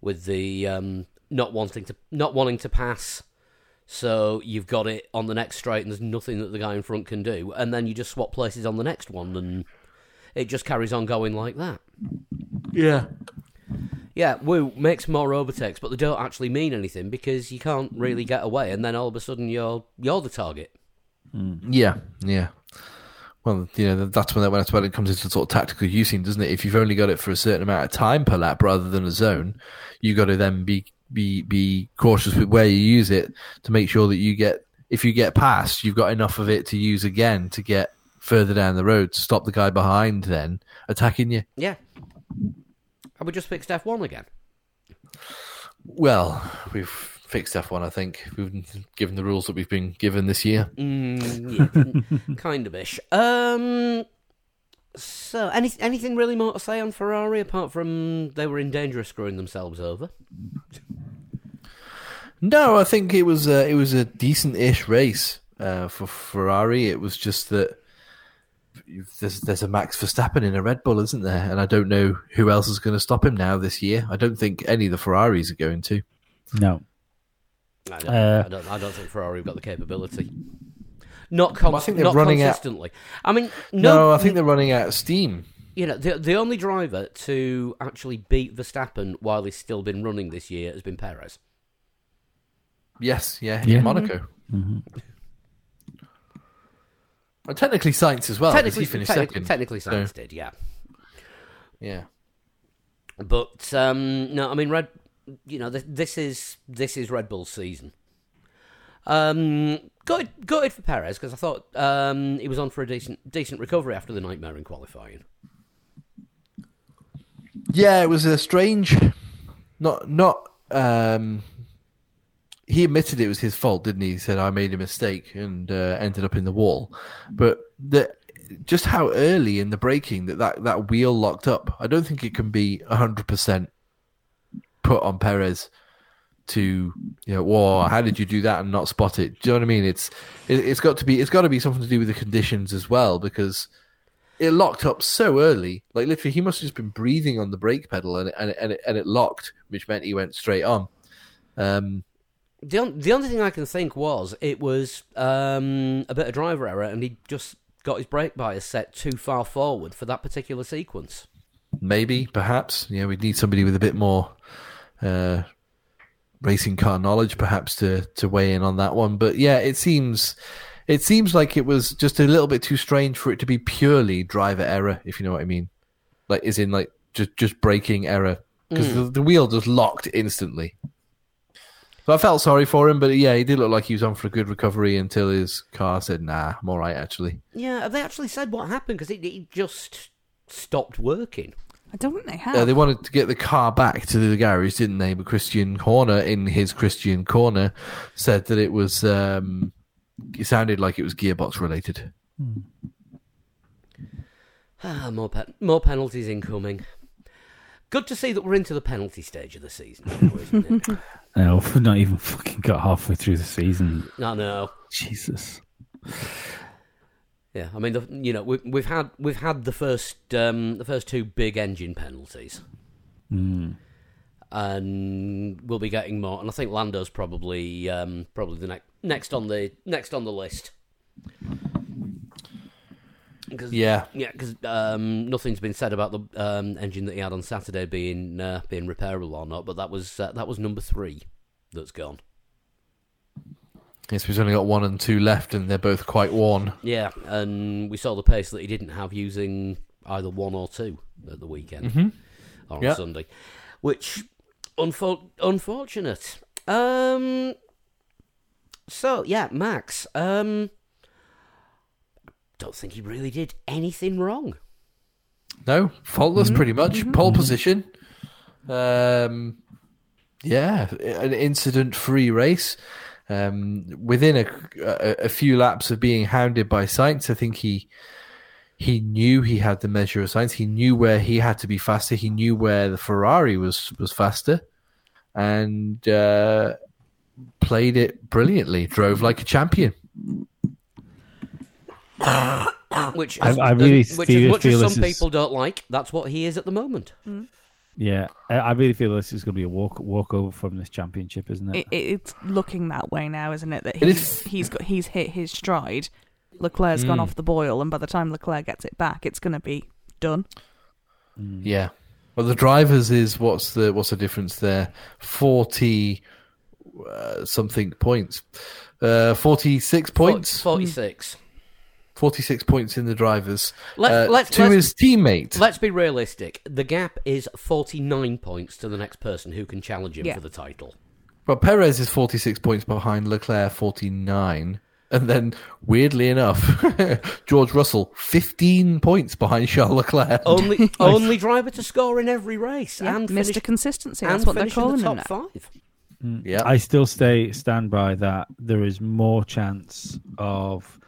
with the um, not wanting to not wanting to pass. So you've got it on the next straight, and there's nothing that the guy in front can do, and then you just swap places on the next one, and it just carries on going like that. Yeah, Yeah, woo makes more overtakes, but they don't actually mean anything because you can't really get away, and then all of a sudden you're you're the target. yeah, yeah. Well, you know that's when that's when it comes into sort of tactical using, doesn't it? If you've only got it for a certain amount of time per lap rather than a zone, you got to then be be be cautious with where you use it to make sure that you get if you get past, you've got enough of it to use again to get further down the road to stop the guy behind then attacking you. Yeah. Have we just fixed F one again? Well, we've fixed F1, I think. Given the rules that we've been given this year. Mm, yeah, kind of ish. Um. So, any anything really more to say on Ferrari apart from they were in danger of screwing themselves over? No, I think it was a, it was a decent-ish race uh, for Ferrari. It was just that there's there's a Max Verstappen in a Red Bull, isn't there? And I don't know who else is going to stop him now this year. I don't think any of the Ferraris are going to. no I don't, Uh, I don't, I don't think Ferrari have got the capability. Not, con- Well, I think they're not running out- consistently. I mean, No, no, I think they're running out of steam. You know, the the only driver to actually beat Verstappen while he's still been running this year has been Perez. Yes, yeah, Yeah. in Monaco. Well, technically, Sainz as well. technically, he finished technically, second. technically, So, did, yeah. yeah. But um, no, I mean, Red. You know, th- this is this is Red Bull's season. Um, gutted, gutted for Perez because I thought um, he was on for a decent decent recovery after the nightmare in qualifying. Yeah, it was a strange. Not not. Um, he admitted it was his fault, didn't he? He said I made a mistake and uh, ended up in the wall. But the just how early in the braking that, that that wheel locked up, I don't think it can be hundred percent put on Perez to you know, whoa, how did you do that and not spot it? Do you know what I mean? It's it, it's got to be it's got to be something to do with the conditions as well because it locked up so early. Like literally, he must have just been breathing on the brake pedal, and it, and and it, and it locked, which meant he went straight on. Um, The on- the only thing I can think was it was um, a bit of driver error, and he just got his brake bias set too far forward for that particular sequence. Maybe, perhaps. Yeah, we'd need somebody with a bit more uh, racing car knowledge, perhaps, to to weigh in on that one. But yeah, it seems it seems like it was just a little bit too strange for it to be purely driver error, if you know what I mean. Like, is in like just just braking error because the, the wheel just locked instantly. So I felt sorry for him, but yeah, he did look like he was on for a good recovery until his car said, "Nah, I'm all right." Actually, Yeah, have they actually said what happened? Because it, it just stopped working. I don't think they have. Uh, they wanted to get the car back to the garage, didn't they? But Christian Horner, in his Christian corner, said that it was. Um, it sounded like it was gearbox related. Ah, more pe- more penalties incoming. Good to see that we're into the penalty stage of the season, now, isn't it? No, we've not even fucking got halfway through the season. I know. Jesus. Yeah, I mean, the, you know, we, we've had we've had the first um, the first two big engine penalties, Mm. and we'll be getting more. And I think Lando's probably um, probably the next next on the next on the list. 'Cause- Yeah, yeah, because um, nothing's been said about the um, engine that he had on Saturday being uh, being repairable or not, but that was uh, that was number three that's gone. Yes, we've only got one and two left, and they're both quite worn. Yeah, and we saw the pace that he didn't have using either one or two at the weekend or on Yeah. Sunday, which unfo- unfortunate. Um, so yeah, Max. Um, don't think he really did anything wrong. No, faultless, pretty much. Pole position. Um, yeah, an incident-free race. Um, within a, a a few laps of being hounded by Sainz, I think he he knew he had the measure of Sainz. He knew where he had to be faster. He knew where the Ferrari was was faster, and uh, played it brilliantly. Drove like a champion. Which I- I really as, which as feel- much feel some people don't like, that's what he is at the moment. Yeah, I, I really feel this is going to be a walk walkover from this championship, isn't it? it, it, it's looking that way now, isn't it? That It he's is- he's got he's hit his stride. Leclerc's gone off the boil, and by the time Leclerc gets it back, it's going to be done. Yeah. Well, the drivers is what's the what's the difference there? Forty uh, something points. Uh, Forty six points. Forty six. Forty six points in the drivers. Let- uh, let's- to let's- his teammate. Let's be realistic. The gap is forty nine points to the next person who can challenge him Yeah. for the title. But Perez is forty six points behind Leclerc, forty nine. And then, weirdly enough, George Russell, 15 points behind Charles Leclerc. Only only driver to score in every race Yeah, and Mr. finish, Consistency. and That's what they're finish in calling the him top now. five. Yeah. I still stay stand by that. There is more chance of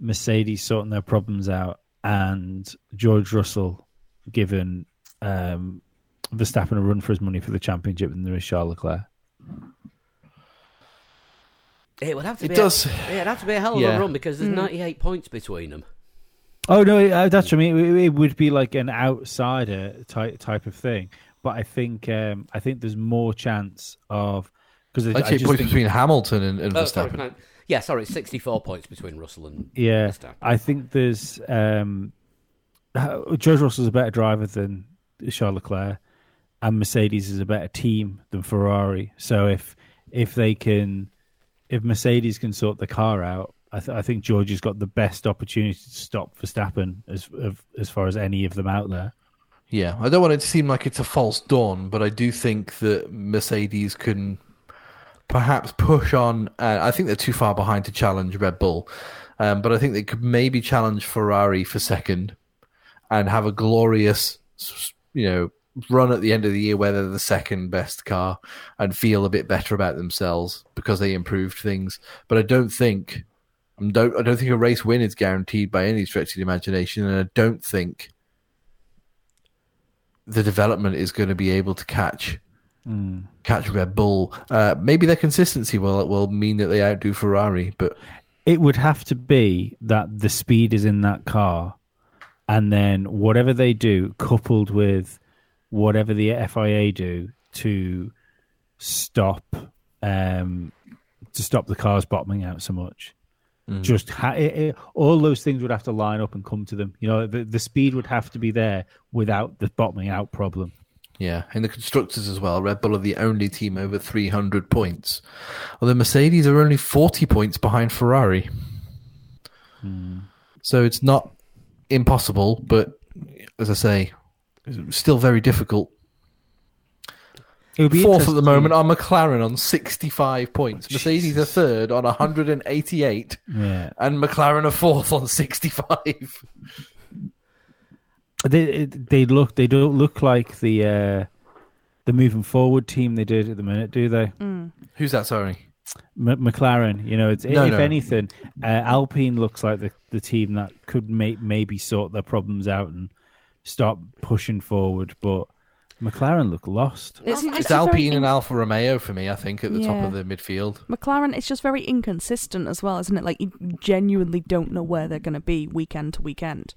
Mercedes sorting their problems out and George Russell giving um, Verstappen a run for his money for the championship than there is Charles Leclerc. It would have to It be. does- A, yeah, it'd have to be a hell of Yeah. a run because there's ninety eight points between them. Oh no, uh, that's what I mean. It, it would be like an outsider type type of thing. But I think um, I think there's more chance of because I, I Actually, just points think, between Hamilton and, and Oh, sorry, Verstappen. no. Yeah, sorry, it's sixty four points between Russell and Yeah, Verstappen. I think there's um, uh, George Russell's a better driver than Charles Leclerc, and Mercedes is a better team than Ferrari. So if if they can, if Mercedes can sort the car out, I, th- I think George has got the best opportunity to stop Verstappen as of, as far as any of them out there. Yeah, I don't want it to seem like it's a false dawn, but I do think that Mercedes can perhaps push on. Uh, I think they're too far behind to challenge Red Bull, um, but I think they could maybe challenge Ferrari for second and have a glorious, you know, run at the end of the year where they're the second best car and feel a bit better about themselves because they improved things. But I don't think. I don't, I don't think a race win is guaranteed by any stretch of the imagination, and I don't think the development is going to be able to catch catch Red Bull. Uh, maybe their consistency will will mean that they outdo Ferrari, but It would have to be that the speed is in that car, and then whatever they do, coupled with whatever the FIA do to stop um, to stop the cars bottoming out so much. Just ha- it, it- all those things would have to line up and come to them. You know, the, the speed would have to be there without the bottoming out problem. Yeah, and the constructors as well. Red Bull are the only team over 300 points. Although Mercedes are only 40 points behind Ferrari. Hmm. So it's not impossible, but as I say, it's still very difficult. It would be Fourth at the moment are McLaren on 65 points. Oh, Mercedes are third on 188, Yeah, and McLaren are fourth on 65. They they look they don't look like the uh, the moving forward team they did at the minute, do they? Who's that? Sorry. M- McLaren, you know, it's, No, if no. anything, uh, Alpine looks like the, the team that could may, maybe sort their problems out and start pushing forward. But McLaren look lost. It's, It's, just Alpine in- and Alfa Romeo for me, I think, at the top of the midfield. McLaren, it's just very inconsistent as well, isn't it? Like you genuinely don't know where they're going to be weekend to weekend.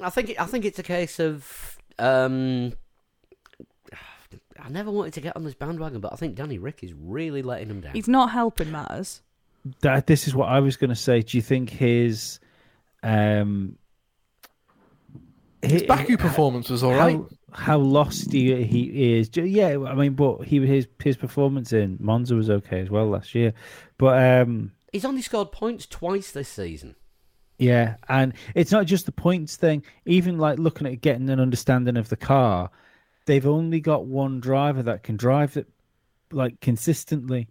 I think I think it's a case of um, I never wanted to get on this bandwagon, but I think Danny Ric is really letting him down. He's not helping matters. That this is what I was going to say. Do you think his um His hi- Baku performance was all how, right. how lost he, he is? Yeah, I mean, but he his his performance in Monza was okay as well last year, but um. He's only scored points twice this season. Yeah, and it's not just the points thing. Even like looking at getting an understanding of the car, they've only got one driver that can drive it like consistently.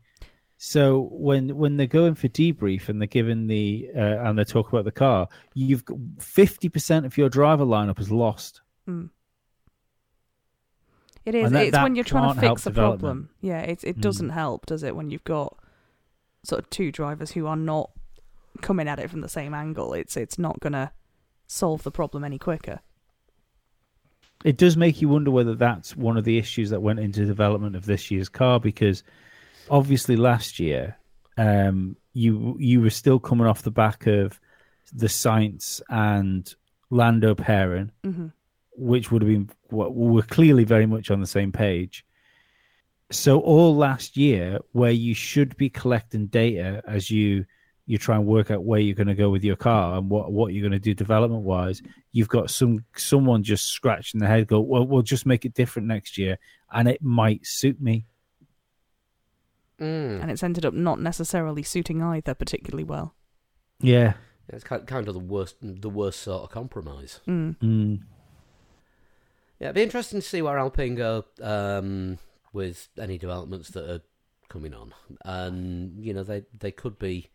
So when when they're going for debrief and they're giving the uh, and they talk about the car, you've got fifty percent of your driver lineup is lost. It is. That- it's that when you're trying to fix a problem. Yeah, it it doesn't help, does it? When you've got sort of two drivers who are not coming at it from the same angle, it's it's not gonna solve the problem any quicker. It does make you wonder whether that's one of the issues that went into development of this year's car because obviously last year um, you you were still coming off the back of the Sainz and Lando pairing, which would have been what were clearly very much on the same page. So all last year, where you should be collecting data as you you try and work out where you're going to go with your car and what what you're going to do development wise, you've got some someone just scratching their head, go, well, we'll just make it different next year, and it might suit me. Mm. And it's ended up not necessarily suiting either particularly well. Yeah. It's kind kind of the worst the worst sort of compromise. Mm. Mm. Yeah, it'd be interesting to see where Alpine go um, with any developments that are coming on, and you know they they could be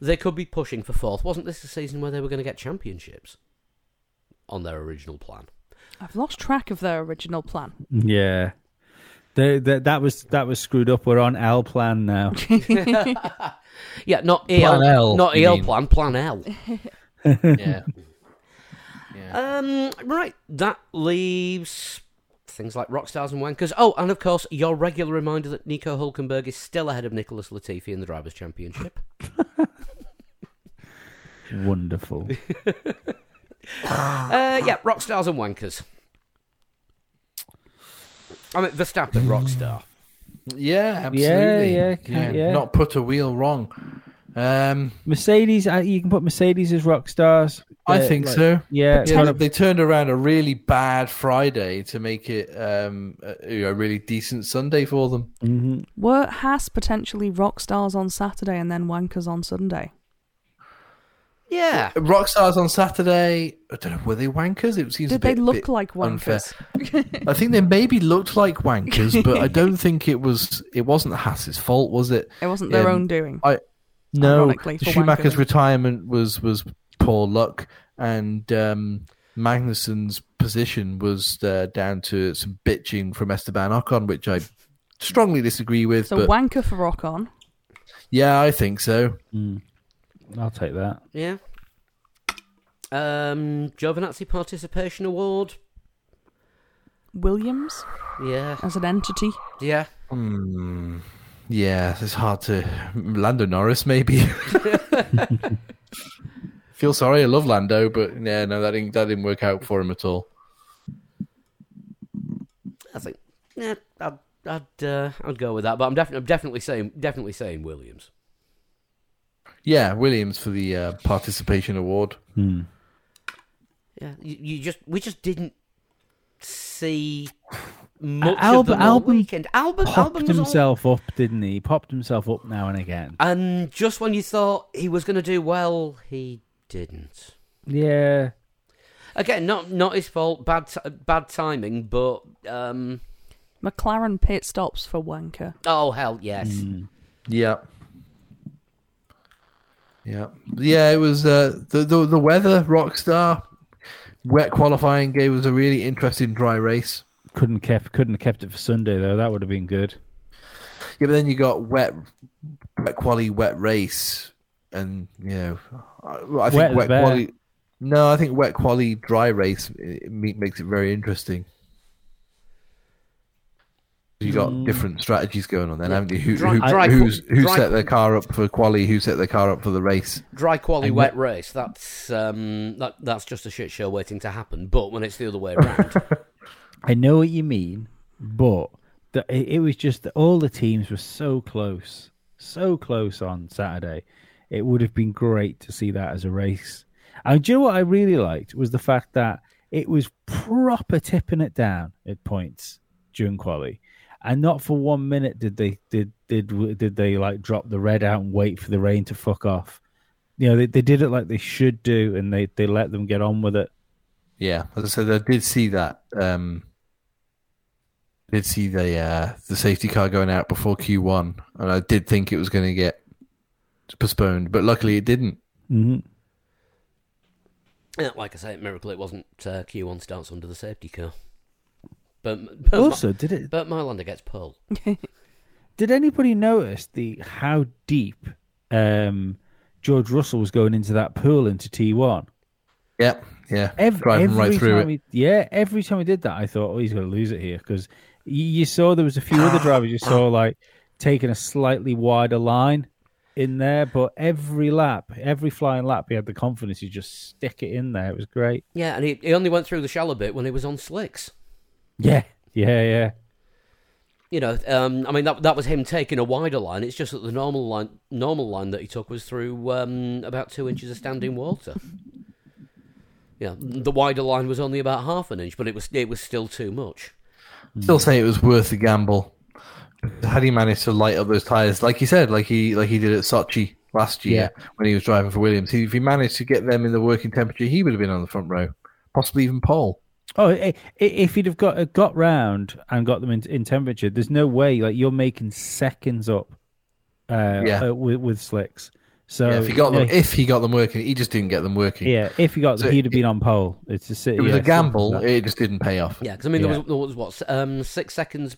they could be pushing for fourth. Wasn't this the season where they were going to get championships on their original plan? I've lost track of their original plan. Yeah. The, the, that was that was screwed up. We're on L plan now. Yeah, not Plan EL, L, not you EL mean. plan, Plan L. Yeah. yeah. Um, right, that leaves things like Rockstars and Wankers. Oh, and of course, your regular reminder that Nico Hulkenberg is still ahead of Nicholas Latifi in the Drivers' Championship. Wonderful. Uh, yeah, Rockstars and Wankers. I mean, Verstappen, Rockstar. Yeah, absolutely. yeah, ca- yeah. Not put a wheel wrong. Um, Mercedes, uh, you can put Mercedes as rock stars. I Uh, think like- so. Yeah, Yeah, kind they- turned around a really bad Friday to make it um, a, a really decent Sunday for them. mhm. Were Haas potentially rock stars on Saturday and then wankers on Sunday? Yeah. Rockstars on Saturday. I don't know. Were they wankers? It seems. a Did they look bit like wankers? I think they maybe looked like wankers, but I don't think it was. It wasn't Haas's fault, was it? It wasn't their Um, own doing. I no. Schumacher's wankering. retirement was was poor luck, and um, Magnussen's position was uh, down to some bitching from Esteban Ocon, which I strongly disagree with. So but wanker for rock on. yeah, I think so. I'll take that. Yeah. Um, Giovinazzi Participation Award. Williams Yeah. as an entity. Yeah. Hmm. Yeah, it's hard to. Lando Norris, maybe. Feel sorry, I love Lando, but yeah, no, that didn't that didn't work out for him at all. I think. Yeah, I'd I'd, uh, I'd go with that, but I'm definitely I'm definitely saying definitely saying Williams. Yeah, Williams for the uh, participation award. Hmm. Yeah, you, you just we just didn't see much Albon- of them all Albon weekend. Albon, Popped Albon was all- himself up, didn't he? He popped himself up now and again. and just when you thought he was going to do well, he didn't. Yeah. Again, not not his fault, bad t- bad timing, but um, McLaren pit stops for Wanker. oh hell yes, Mm. Yeah. Yeah. Yeah, it was uh, the, the the weather Rockstar wet qualifying gave us a really interesting dry race. Couldn't kept couldn't have kept it for Sunday though. That would have been good. Yeah, but then you got wet wet quali wet race and you know I, I think Wet wet quali No, I think wet quali dry race it, ma- makes it very interesting. You got Mm. different strategies going on then, haven't you? Who, Dry- who, dry- who's, who dry- set their car up for quali? Who set their car up for the race? dry quality And wet race. That's um, that that's just a shit show waiting to happen. But when it's the other way around, I know what you mean, but the, it, it was just that all the teams were so close, so close on Saturday. It would have been great to see that as a race. And do you know what I really liked was the fact that it was proper tipping it down at points during quali, and not for one minute did they did did did they like drop the red out and wait for the rain to fuck off. You know, they, they did it like they should do, and they, they let them get on with it. Yeah, as I said, I did see that. Um, did see the uh, the safety car going out before Q one, and I did think it was going to get postponed, but luckily it didn't. hmm Yeah, like I say, miracle it wasn't uh, Q1 starts under the safety car. But but, Also, did it but Maylander gets pole. Did anybody notice the how deep um, George Russell was going into that pool into T one? Yep, yeah, Every, driving every right through time it. He, yeah, every time he did that, I thought, oh, he's going to lose it here because you, you saw there was a few other drivers you saw like taking a slightly wider line in there, but every lap, every flying lap, he had the confidence to just stick it in there. It was great. Yeah, and he, he only went through the shallow bit when he was on slicks. Yeah, yeah, yeah. You know, um, I mean that that was him taking a wider line. It's just that the normal line normal line that he took was through um, about two inches of standing water. Yeah, the wider line was only about half an inch, but it was it was still too much. Still say it was worth the gamble. Had he managed to light up those tires, like he said, like he like he did at Sochi last year when he was driving for Williams, he, if he managed to get them in the working temperature, he would have been on the front row, possibly even pole. Oh, i- i- if he'd have got got round and got them in, in temperature, there's no way. Like you're making seconds up, uh, Yeah. uh, with, with slicks. So yeah, if he got them, yeah, if he got them working, he just didn't get them working. yeah, if he got them, So he'd have it- been on pole. It's just It was yeah, a gamble. like It just didn't pay off. Yeah, because I mean there Yeah. was, there was what um, six seconds,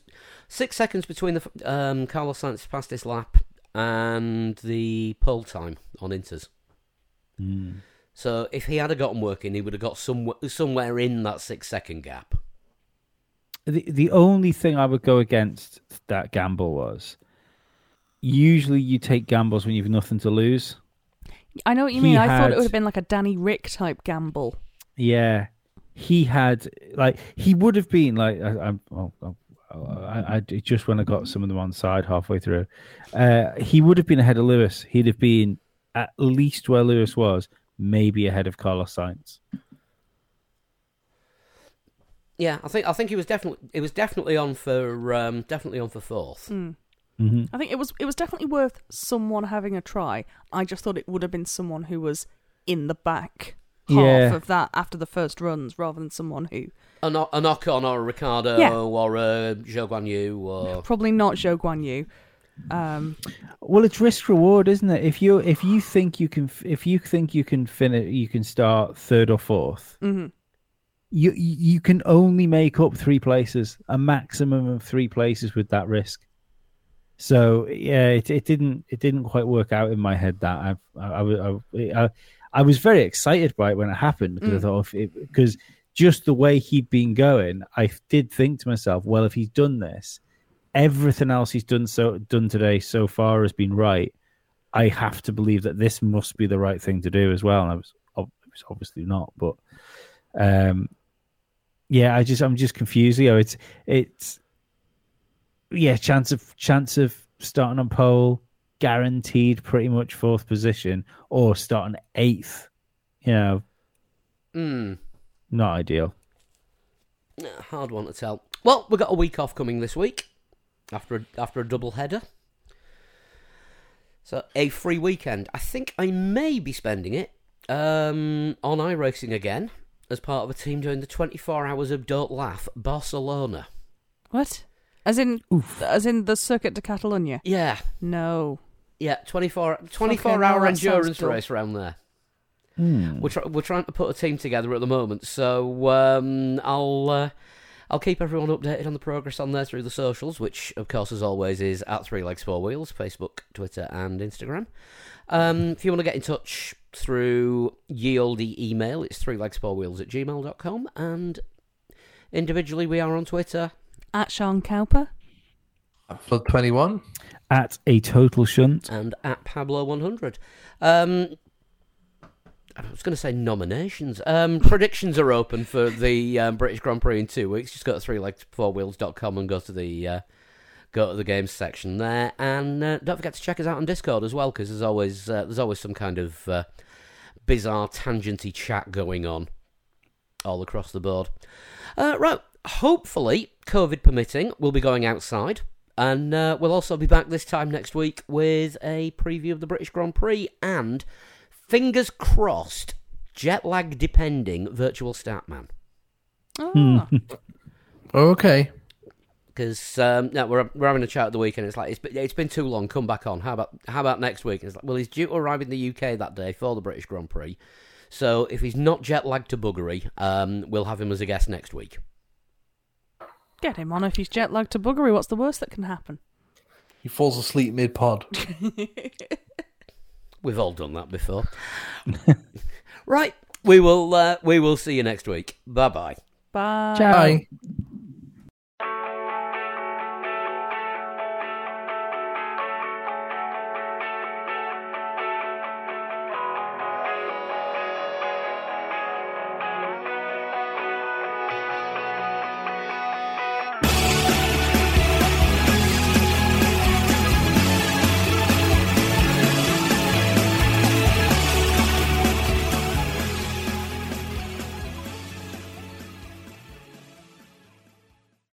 six seconds between the f- um, Carlos Sainz fastest lap and the pole time on Inters. Mm. So if he had have gotten working, he would have got some, somewhere in that six second gap. The the only thing I would go against that gamble was usually you take gambles when you've nothing to lose. I know what you He mean. I thought it would have been like a Danny Ric type gamble. Yeah, he had like he would have been like I, I'm. Oh, oh, I, I just when I got some of them on side halfway through, uh, he would have been ahead of Lewis. He'd have been at least where Lewis was, maybe ahead of Carlos Sainz. Yeah, I think I think he was definitely it was definitely on for um, definitely on for fourth. Mm-hmm. I think it was it was definitely worth someone having a try. I just thought it would have been someone who was in the back half Yeah. of that after the first runs, rather than someone who An, an Ocon or a Ricciardo Yeah. or a Zhou Guanyu or probably not Zhou Guanyu. Um, Well, it's risk reward, isn't it? If you if you think you can if you think you can finish, you can start third or 4th mhm. You you can only make up three places, a maximum of three places with that risk. So yeah, it it didn't it didn't quite work out in my head that I I I, I, I was very excited by it when it happened because I thought because just the way he'd been going, I did think to myself, well, if he's done this, everything else he's done so done today so far has been right. I have to believe that this must be the right thing to do as well. And I was, was obviously not, but um, yeah, I just I'm just confused. You know, it's it's yeah, chance of chance of starting on pole, guaranteed pretty much fourth position or starting eighth. You know, Hmm. not ideal. Hard one to tell. Well, we've got a week off coming this week after a, after a double header. So a free weekend. I think I may be spending it um, on iRacing again as part of a team doing the 24 hours of Don't Laugh Barcelona. What? As in, as in the Circuit de Catalunya? Yeah, No. yeah, 24, 24 Fucking hell, hour that sounds endurance race around there. Hmm. We're, try- we're trying to put a team together at the moment, so um, I'll uh, I'll keep everyone updated on the progress on there through the socials, which of course, as always, is at Three Legs Four Wheels, Facebook, Twitter, and Instagram. Um, if you want to get in touch through ye olde email, it's three legs four wheels at gmail.com, and individually we are on Twitter. At Sean Cowper? Flood 21. At a total shunt. and at Pablo100. Um, I was going to say nominations. Um, predictions are open for the um, British Grand Prix in two weeks. Just go to threelegs4wheels.com and go to the uh, go to the games section there, and uh, don't forget to check us out on Discord as well, because there's always uh, there's always some kind of uh, bizarre tangenty chat going on all across the board. Uh, right, hopefully, COVID permitting, we'll be going outside. And uh, we'll also be back this time next week with a preview of the British Grand Prix and, fingers crossed, jet lag depending, virtual Statman. Ah. Okay. Because um, no, we're we're having a chat at the weekend. It's like it's been, it's been too long. Come back on. How about how about next week? It's like well, he's due to arrive in the UK that day for the British Grand Prix. So if he's not jet lagged to buggery, um, we'll have him as a guest next week. Get him on if he's jet lagged to buggery. What's the worst that can happen? He falls asleep mid pod. We've all done that before. right, we will uh, we will see you next week. Bye bye. Bye. Ciao. Bye.